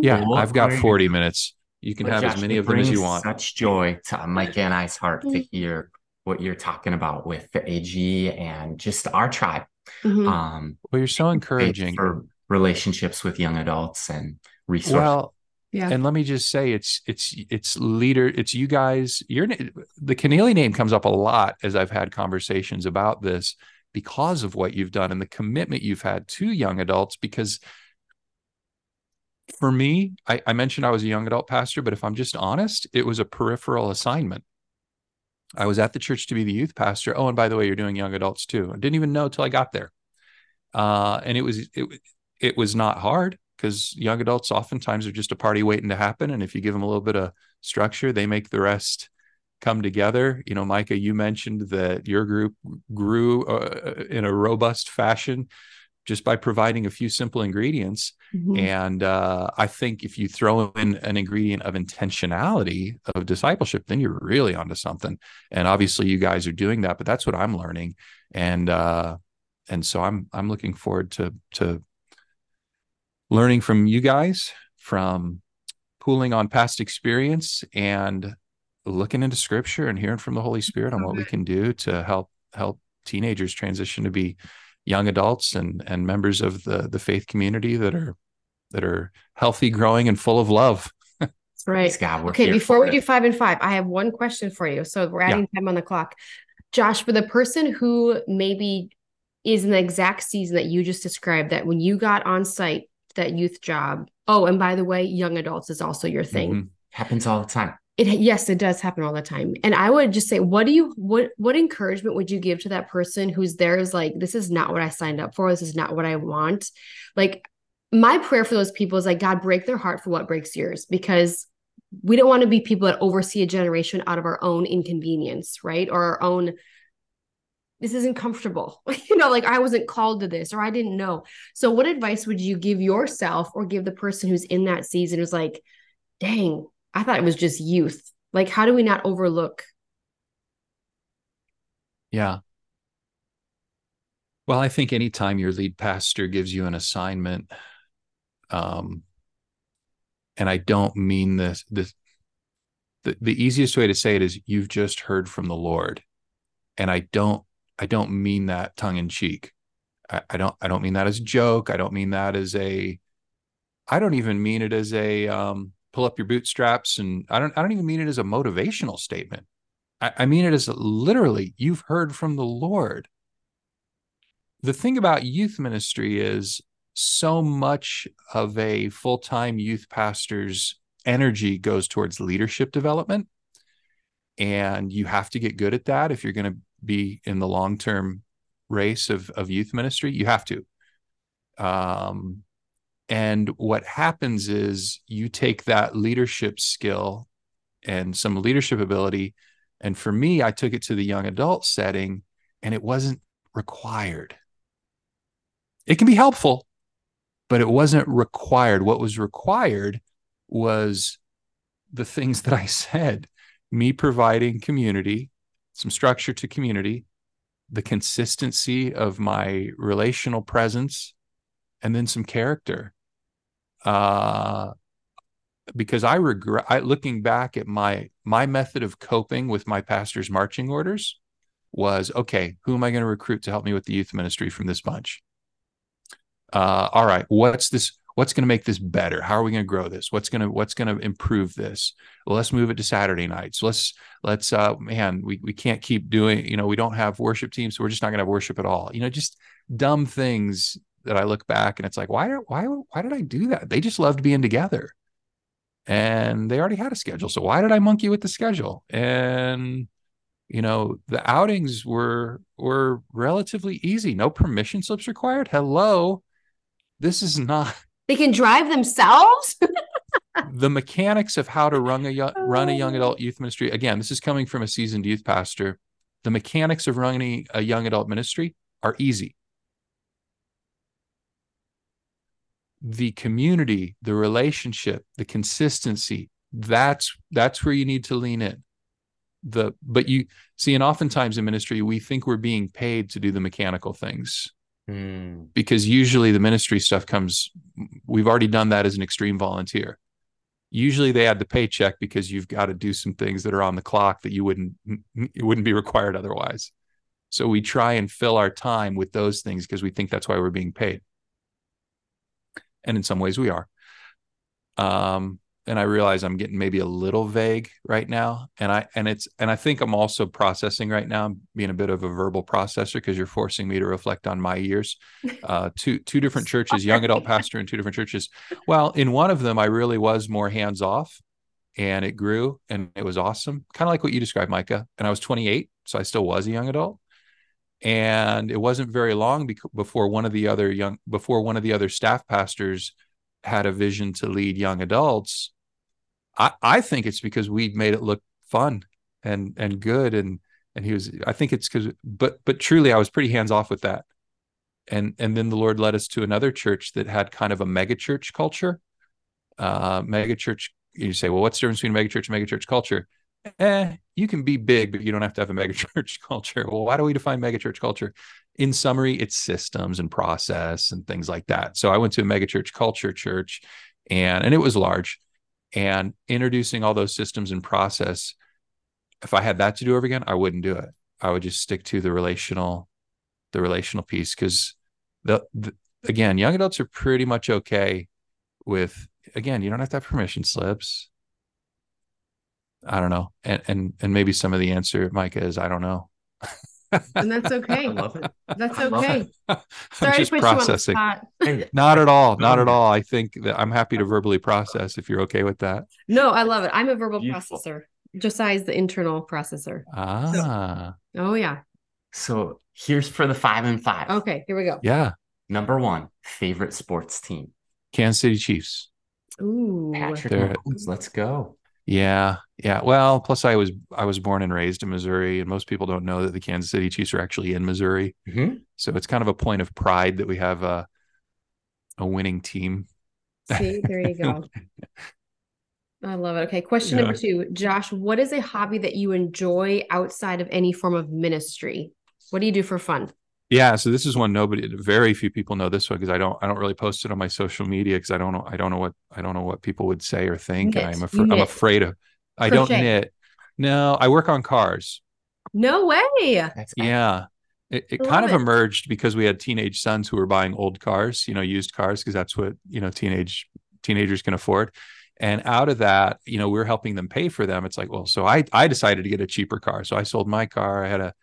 yeah, I've got forty minutes you can have Josh, as many of them as you want. Such joy to Mike and I's heart to mm-hmm. hear what you're talking about with the AG and just our tribe. Mm-hmm. Um, well, you're so encouraging for relationships with young adults and resources. Well, yeah. And let me just say, it's it's it's leader, it's you guys. Your the Keneally name comes up a lot as I've had conversations about this because of what you've done and the commitment you've had to young adults. Because for me, I, I mentioned I was a young adult pastor, but if I'm just honest, it was a peripheral assignment. I was at the church to be the youth pastor. Oh, and by the way, you're doing young adults too. I didn't even know till I got there. Uh, and it was it it was not hard because young adults oftentimes are just a party waiting to happen. And if you give them a little bit of structure, they make the rest come together. You know, Micah, you mentioned that your group grew uh, in a robust fashion just by providing a few simple ingredients. Mm-hmm. And uh, I think if you throw in an ingredient of intentionality of discipleship, then you're really onto something. And obviously, you guys are doing that, but that's what I'm learning. And uh, and so I'm I'm looking forward to to learning from you guys, from pooling on past experience, and looking into Scripture and hearing from the Holy Spirit on what we mm-hmm. can do to help help teenagers transition to be young adults and and members of the the faith community that are that are healthy, growing, and full of love. That's right. God, okay, before we it. do five and five, I have one question for you. So we're adding yeah. time on the clock. Josh, for the person who maybe is in the exact season that you just described, that when you got on site, that youth job. Oh, and by the way, young adults is also your thing. Mm-hmm. Happens all the time it yes it does happen all the time and i would just say what do you what what encouragement would you give to that person who's there is like this is not what i signed up for this is not what i want like my prayer for those people is like god break their heart for what breaks yours because we don't want to be people that oversee a generation out of our own inconvenience right or our own this isn't comfortable (laughs) you know like i wasn't called to this or i didn't know so what advice would you give yourself or give the person who's in that season who's like dang I thought it was just youth. Like, how do we not overlook? Yeah. Well, I think anytime your lead pastor gives you an assignment, um, and I don't mean this, this, the, the easiest way to say it is you've just heard from the Lord. And I don't, I don't mean that tongue in cheek. I, I don't, I don't mean that as a joke. I don't mean that as a, I don't even mean it as a, um, pull up your bootstraps and i don't i don't even mean it as a motivational statement I, I mean it as literally you've heard from the lord the thing about youth ministry is so much of a full-time youth pastor's energy goes towards leadership development and you have to get good at that if you're going to be in the long-term race of, of youth ministry you have to um, and what happens is you take that leadership skill and some leadership ability. And for me, I took it to the young adult setting and it wasn't required. It can be helpful, but it wasn't required. What was required was the things that I said me providing community, some structure to community, the consistency of my relational presence, and then some character uh, because I regret I, looking back at my my method of coping with my pastor's marching orders was okay. Who am I going to recruit to help me with the youth ministry from this bunch? Uh, all right, what's this? What's going to make this better? How are we going to grow this? What's going to what's going to improve this? Well, let's move it to Saturday nights. Let's let's uh man, we we can't keep doing, you know, we don't have worship teams, so we're just not going to have worship at all. You know, just dumb things that I look back and it's like, why, why, why did I do that? They just loved being together and they already had a schedule. So why did I monkey with the schedule? And, you know, the outings were, were relatively easy. No permission slips required. Hello. This is not, they can drive themselves. (laughs) the mechanics of how to run a run a young oh. adult youth ministry. Again, this is coming from a seasoned youth pastor. The mechanics of running a young adult ministry are easy. The community, the relationship, the consistency, that's that's where you need to lean in. The but you see, and oftentimes in ministry, we think we're being paid to do the mechanical things. Mm. Because usually the ministry stuff comes, we've already done that as an extreme volunteer. Usually they add the paycheck because you've got to do some things that are on the clock that you wouldn't it wouldn't be required otherwise. So we try and fill our time with those things because we think that's why we're being paid. And in some ways we are. Um, and I realize I'm getting maybe a little vague right now. And I and it's and I think I'm also processing right now, I'm being a bit of a verbal processor because you're forcing me to reflect on my years. (laughs) Uh, two two different churches, young adult pastor in two different churches. Well, in one of them, I really was more hands off, and it grew and it was awesome, kind of like what you described, Micah. And I was 28, so I still was a young adult. And it wasn't very long before one of the other young before one of the other staff pastors had a vision to lead young adults I, I think it's because we made it look fun and and good and and he was I think it's because but but truly I was pretty hands off with that. And and then the Lord led us to another church that had kind of a mega church culture. Uh mega church you say, well, what's the difference between mega church and mega church culture? Eh, you can be big, but you don't have to have a (laughs) mega church culture. Well, why do we define mega church culture? In summary, it's systems and process and things like that. So I went to a mega church culture church and and it was large and introducing all those systems and process if i had that to do over again i wouldn't do it. I would just stick to the relational the relational piece because the, the, again young adults are pretty much okay with again you don't have to have permission slips. I don't know. And and and maybe some of the answer micah is i don't know (laughs) and that's okay. I love it. That's okay. (laughs) Sorry just processing. (laughs) not at all. Not at all. I think that I'm happy to verbally process if you're okay with that. No, I love it. I'm a verbal Beautiful. processor. Josiah's the internal processor. Ah. So, oh yeah. So here's for the five and five. Okay, here we go. Yeah. Number one, favorite sports team. Kansas City Chiefs. Ooh. Patrick Mahomes, let's go. Yeah, yeah. Well, plus I was I was born and raised in Missouri, and most people don't know that the Kansas City Chiefs are actually in Missouri. Mm-hmm. So it's kind of a point of pride that we have a a winning team. See, there you go. (laughs) I love it. Okay, question yeah. number two, Josh. What is a hobby that you enjoy outside of any form of ministry? What do you do for fun? Yeah, so this is one nobody, very few people know this one because I don't, I don't really post it on my social media because I don't know, I don't know what, I don't know what people would say or think. Knit. I'm afraid, I'm afraid of. I don't knit. No, I work on cars. No way. That's yeah. It, it kind of it. emerged because we had teenage sons who were buying old cars, you know, used cars because that's what you know teenage teenagers can afford. And out of that, you know, we we're helping them pay for them. It's like, well, so I I decided to get a cheaper car. So I sold my car. I had a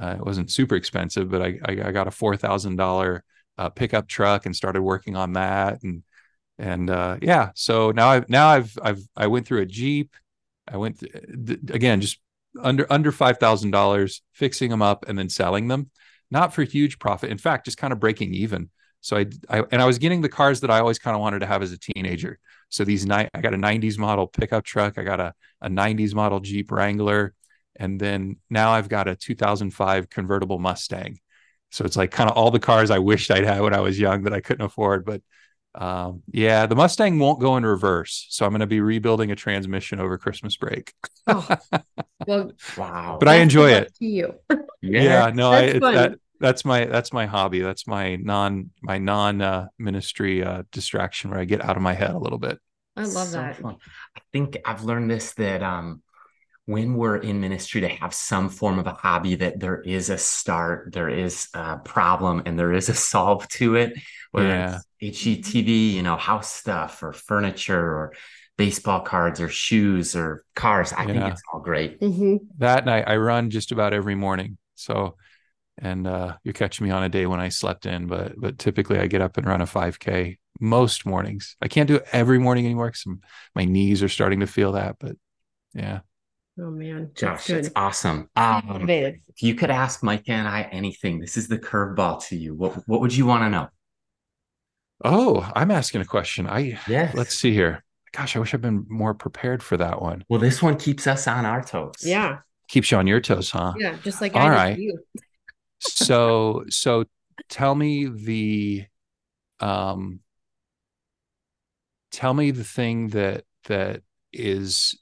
uh, it wasn't super expensive, but I, I, I got a four thousand dollar uh, pickup truck and started working on that. And and uh, yeah, so now I've now I've I've I went through a Jeep. I went th- again just under under five thousand dollars, fixing them up and then selling them, not for huge profit. In fact, just kind of breaking even. So I, I and I was getting the cars that I always kind of wanted to have as a teenager. So these night I got a 90s model pickup truck, I got a, a 90s model Jeep Wrangler, and then now I've got a 2005 convertible Mustang. So it's like kind of all the cars I wished I'd had when I was young that I couldn't afford. But um, yeah, the Mustang won't go in reverse. So I'm going to be rebuilding a transmission over Christmas break. oh, (laughs) well, wow. But I enjoy it. To you. (laughs) yeah. yeah, no, that's I, it, that, that's my, that's my hobby. That's my non, my non uh, ministry uh, distraction where I get out of my head a little bit. I love so that. Fun. I think I've learned this that, um, when we're in ministry to have some form of a hobby that there is a start, there is a problem, and there is a solve to it, whether yeah. it's HGTV, you know, house stuff or furniture or baseball cards or shoes or cars. I yeah. think it's all great. Mm-hmm. That night I run just about every morning. So and uh, you catch me on a day when I slept in, but but typically I get up and run a 5K most mornings. I can't do it every morning anymore because my knees are starting to feel that. But yeah. Oh man, Josh, it's awesome. Um, if you could ask Micah and I anything, this is the curveball to you. What what would you want to know? Oh, I'm asking a question. I yeah. Let's see here. Gosh, I wish I'd been more prepared for that one. Well, this one keeps us on our toes. Yeah. Keeps you on your toes, huh? Yeah, just like all right. so so tell me the um tell me the thing that that is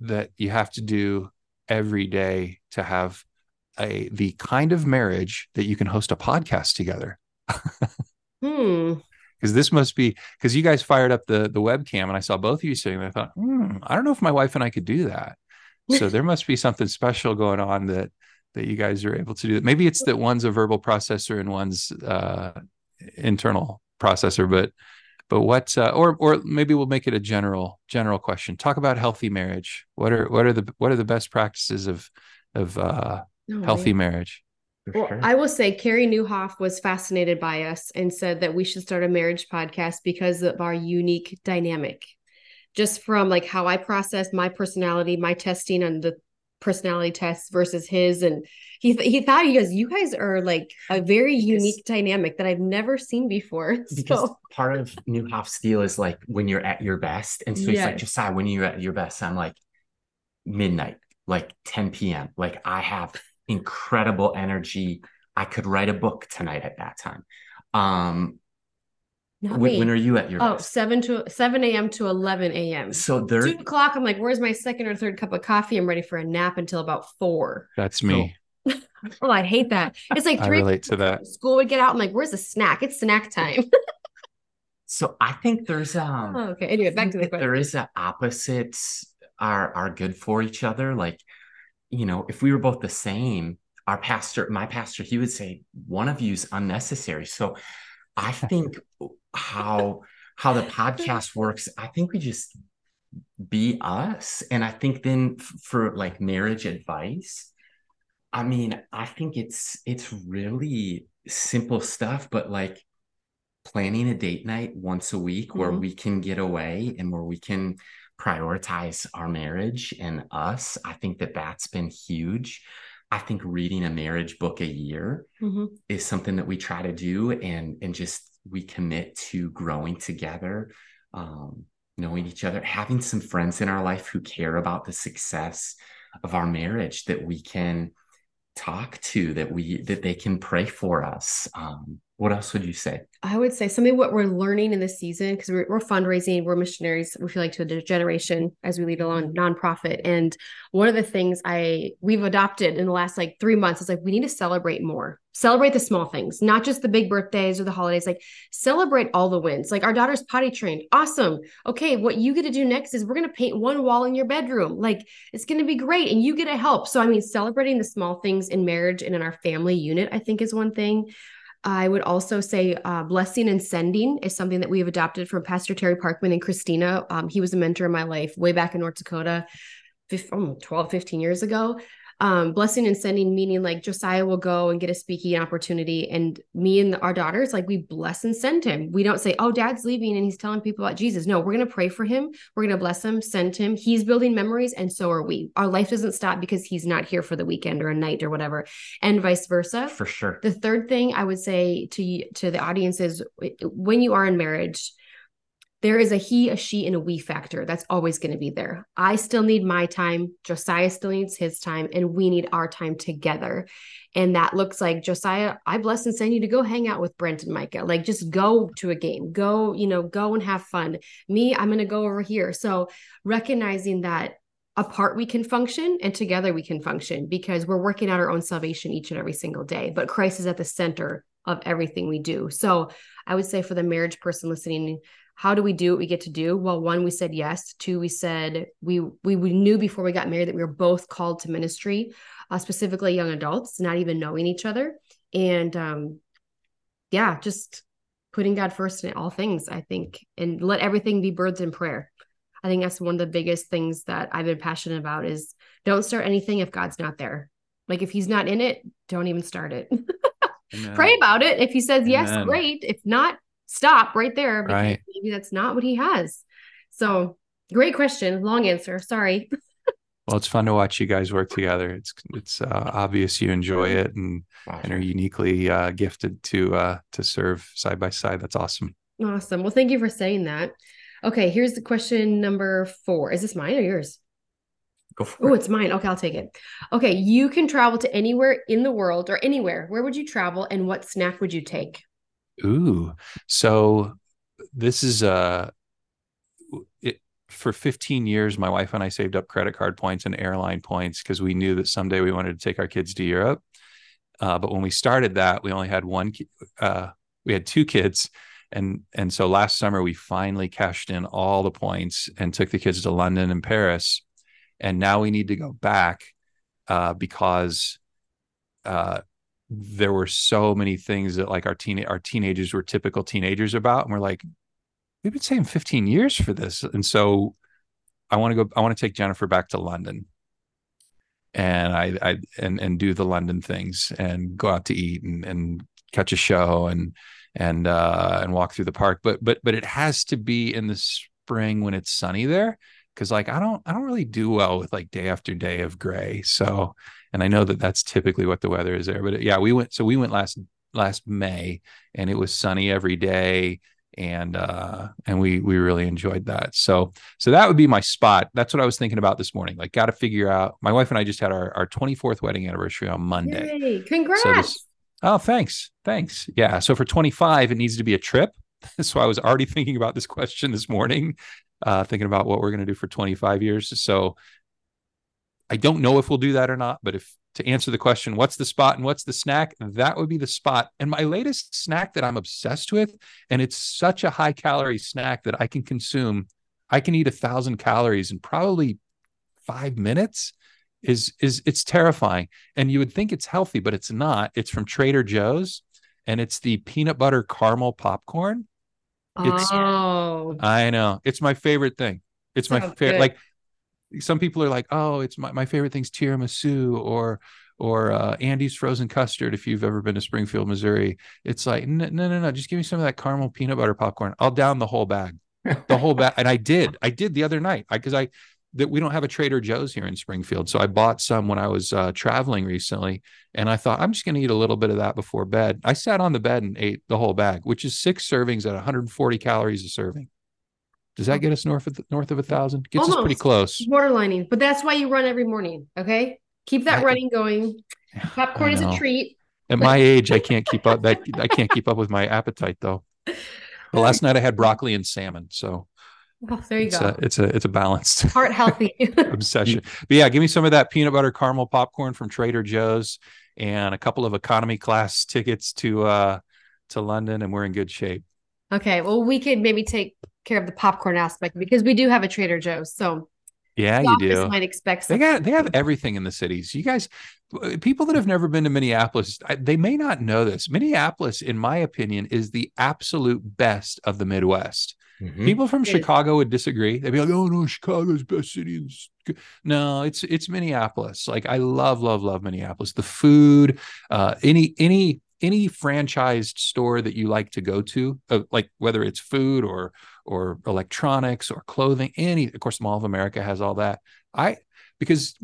that you have to do every day to have a the kind of marriage that you can host a podcast together. hmm. (laughs) Because this must be because you guys fired up the the webcam and I saw both of you sitting there. I thought, hmm, I don't know if my wife and I could do that. So (laughs) there must be something special going on that that you guys are able to do that. Maybe it's that one's a verbal processor and one's uh, internal processor, but but what uh, or or maybe we'll make it a general general question talk about healthy marriage what are what are the what are the best practices of of uh, oh, healthy man. marriage well, sure. I will say Carey Nieuwhof was fascinated by us and said that we should start a marriage podcast because of our unique dynamic. Just from like how I process my personality, my testing on the personality tests versus his and he th- he thought he goes you guys are like a very because, unique dynamic that I've never seen before (laughs) because so. part of Nieuwhof's steel is like when you're at your best and so yes. he's like Josiah when you're at your best I'm like midnight like 10 p.m like I have incredible energy I could write a book tonight at that time um when, when, are you at your oh best? 7 to 7 a.m to 11 a.m so there two o'clock i'm like where's my second or third cup of coffee? I'm ready for a nap until about four. That's me. So, (laughs) oh i hate that. It's like three I relate to that. school would get out i'm like where's the snack? It's snack time. (laughs) So i think there's um oh, okay. Anyway back to the question there is a opposites are are good for each other. Like you know if we were both the same our pastor my pastor he would say one of you is unnecessary. So I (laughs) think how how the podcast works, I think we just be us. And I think then for like marriage advice, I mean, I think it's it's really simple stuff, but like planning a date night once a week mm-hmm. where we can get away and where we can prioritize our marriage and us. I think that that's been huge. I think reading a marriage book a year mm-hmm. is something that we try to do and and just we commit to growing together, um, knowing each other, having some friends in our life who care about the success of our marriage that we can talk to, that we that they can pray for us. Um, what else would you say? I would say something what we're learning in this season because we're, we're, fundraising, we're missionaries. We feel like to a generation as we lead along nonprofit. And one of the things I we've adopted in the last like three months is like we need to celebrate more. Celebrate the small things, not just the big birthdays or the holidays. Like celebrate all the wins. Like our daughter's potty trained, awesome. Okay, what you get to do next is we're gonna paint one wall in your bedroom. Like it's gonna be great, and you get to help. So I mean, celebrating the small things in marriage and in our family unit, I think, is one thing. I would also say uh, blessing and sending is something that we have adopted from Pastor Terry Parkman and Christina. Um, he was a mentor in my life way back in North Dakota, 12, 15 years ago um, blessing and sending meaning like Josiah will go and get a speaking opportunity, and me and our daughters like we bless and send him. We don't say, "Oh, Dad's leaving and he's telling people about Jesus." No, we're gonna pray for him. We're gonna bless him, send him. He's building memories, and so are we. Our life doesn't stop because he's not here for the weekend or a night or whatever, and vice versa. For sure. The third thing I would say to to the audience is when you are in marriage there is a he, a she, and a we factor that's always going to be there. I still need my time. Josiah still needs his time, and we need our time together. And that looks like Josiah, I bless and send you to go hang out with Brent and Micah. Like just go to a game, go, you know, go and have fun. Me, I'm going to go over here. So recognizing that apart we can function and together we can function because we're working out our own salvation each and every single day. But Christ is at the center of everything we do. So I would say for the marriage person listening, how do we do what we get to do? Well one we said yes. Two we said we we, we knew before we got married that we were both called to ministry uh, specifically young adults not even knowing each other. And um yeah just putting god first in all things i think and let everything be birds in prayer. I think that's one of the biggest things that i've been passionate about is don't start anything if god's not there. Like if he's not in it, don't even start it. (laughs) Pray about it. If he says yes, great. If not, stop right there because right. maybe that's not what he has. So great question. Long answer. Sorry. (laughs) well, it's fun to watch you guys work together. It's it's uh, obvious you enjoy it and and are uniquely uh, gifted to uh, to serve side by side. That's awesome. Awesome. Well, thank you for saying that. Okay, here's the question number four. Is this mine or yours? Go for oh, it. it's mine. Okay, I'll take it. Okay, you can travel to anywhere in the world or anywhere. Where would you travel and what snack would you take? Ooh. So this is uh it, for 15 years my wife and I saved up credit card points and airline points because we knew that someday we wanted to take our kids to Europe. Uh, but when we started that, we only had one uh, we had two kids and and so last summer we finally cashed in all the points and took the kids to London and Paris and now we need to go back uh, because uh, there were so many things that like our teen our teenagers were typical teenagers about, and we're like, we've been saying 15 years for this, and so I want to go. I want to take Jennifer back to London, and I, I and and do the London things, and go out to eat and and catch a show and and uh and walk through the park but but but it has to be in the spring when it's sunny there because like I don't I don't really do well with like day after day of gray. So, and I know that that's typically what the weather is there. But yeah, we went so we went last last May and it was sunny every day and uh and we we really enjoyed that. So so that would be my spot. That's what I was thinking about this morning. Like got to figure out. My wife and I just had our our 24th wedding anniversary on Monday. Yay, congrats. So this, oh, thanks. Thanks. Yeah, so for 25 it needs to be a trip. (laughs) So I was already thinking about this question this morning uh, thinking about what we're going to do for 25 years. So I don't know if we'll do that or not, but if to answer the question, what's the spot and what's the snack? That would be the spot. And my latest snack that I'm obsessed with, and it's such a high calorie snack that I can consume, I can eat a thousand calories in probably five minutes. Is is it's terrifying. And you would think it's healthy, but it's not. It's from Trader Joe's and it's the peanut butter caramel popcorn. It's, oh, I know. It's my favorite thing. It's my favorite. Like some people are like, oh, it's my, my favorite thing's tiramisu or or uh, Andy's frozen custard. If you've ever been to Springfield, Missouri, it's like no, no, no, no. Just give me some of that caramel peanut butter popcorn. I'll down the whole bag, the whole bag. And I did. I did the other night because I, I that we don't have a Trader Joe's here in Springfield. So I bought some when I was uh, traveling recently, and I thought I'm just going to eat a little bit of that before bed. I sat on the bed and ate the whole bag, which is six servings at 140 calories a serving. Does that get us north of north of a thousand? Gets Almost. us pretty close. Borderlining, but that's why you run every morning. Okay, keep that I, running going. (sighs) Popcorn is a treat. At my age, I can't keep up that I can't keep up with my appetite though. (laughs) The last night I had broccoli and salmon, so Oh, there you it's go. A, it's a it's a balanced (laughs) heart healthy (laughs) obsession. But yeah, give me some of that peanut butter caramel popcorn from Trader Joe's and a couple of economy class tickets to uh to London, and we're in good shape. Okay, well, we could maybe take care of the popcorn aspect because we do have a Trader Joe's. So yeah, you do. Might expect they got they have everything in the cities. You guys, people that have never been to Minneapolis, they may not know this. Minneapolis, in my opinion, is the absolute best of the Midwest. Mm-hmm. People from Chicago would disagree. They'd be like, "Oh no, Chicago's best city." No, it's it's Minneapolis. Like I love, love, love Minneapolis. The food, uh, any any any franchised store that you like to go to, uh, like whether it's food or or electronics or clothing, any. Of course, Mall of America has all that. I because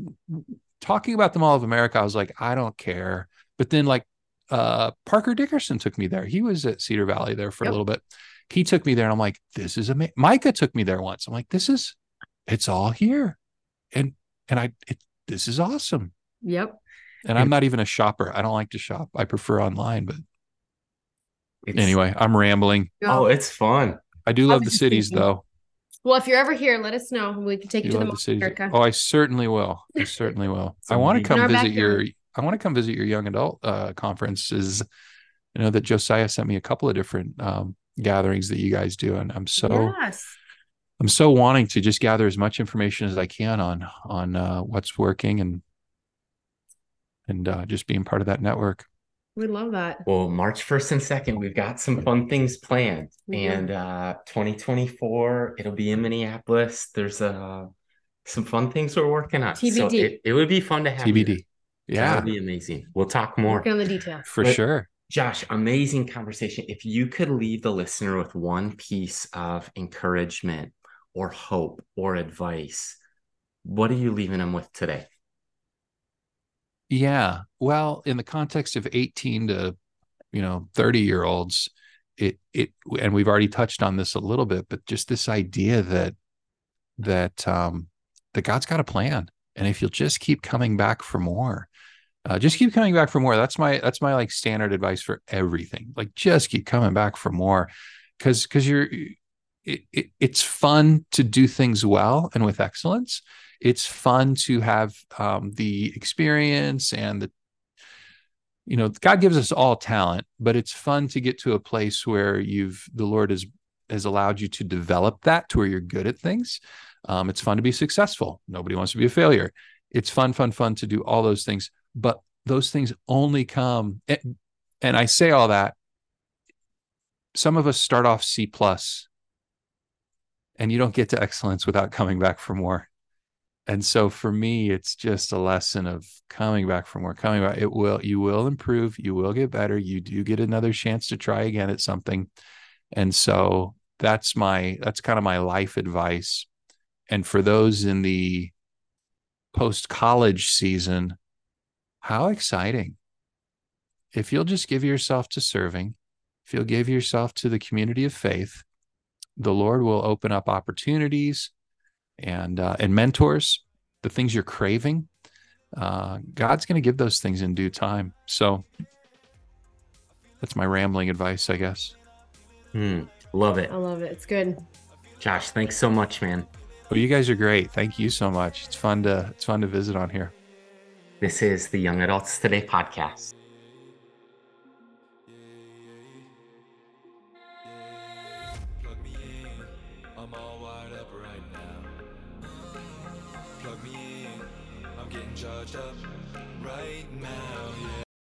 talking about the Mall of America, I was like, I don't care. But then like uh, Parker Dickerson took me there. He was at Cedar Valley there for yep. a little bit he took me there and I'm like, this is amazing. Micah took me there once. I'm like, this is, it's all here. And, and I, it, this is awesome. Yep. And I'm not even a shopper. I don't like to shop. I prefer online, but it's, anyway, I'm rambling. Oh, it's fun. I do love the cities though. Well, if you're ever here, let us know. We can take you, you to the, the cities. America. Oh, I certainly will. I (laughs) certainly will. I want to come visit your I want to come visit your young adult uh, conferences. You know that Josiah sent me a couple of different um, gatherings that you guys do and i'm so yes. i'm so wanting to just gather as much information as i can on on uh, what's working and and uh, just being part of that network we love that well march 1st and 2nd we've got some fun things planned mm-hmm. and uh 2024 it'll be in minneapolis there's uh some fun things we're working on TBD. so it, it would be fun to have tbd Yeah. That'd be amazing. We'll talk more. Working on the details. For But- sure. Josh, amazing conversation. If you could leave the listener with one piece of encouragement or hope or advice, what are you leaving them with today? Yeah. Well, in the context of 18 to, you know, 30 year olds, it it and we've already touched on this a little bit, but just this idea that that um that God's got a plan. And if you'll just keep coming back for more, uh, just keep coming back for more. That's my that's my like standard advice for everything. Like just keep coming back for more. Cause cause you're it, it, it's fun to do things well and with excellence it's fun to have um, the experience and the you know god gives us all talent but it's fun to get to a place where you've the lord has has allowed you to develop that to where you're good at things. Um, it's fun to be successful. Nobody wants to be a failure. It's fun fun fun to do all those things but those things only come and, and i say all that some of us start off c plus and you don't get to excellence without coming back for more and so for me it's just a lesson of coming back for more coming back it will you will improve you will get better you do get another chance to try again at something. And so that's my that's kind of my life advice. And for those in the post college season how exciting. If you'll just give yourself to serving if you'll give yourself to the community of faith the lord will open up opportunities and uh, and mentors, the things you're craving. Uh, God's going to give those things in due time. So that's my rambling advice, I guess. Hmm, love it. I love it. It's good. Josh, thanks so much, man. Well, you guys are great. Thank you so much. It's fun to it's fun to visit on here. This is the Young Adults Today podcast.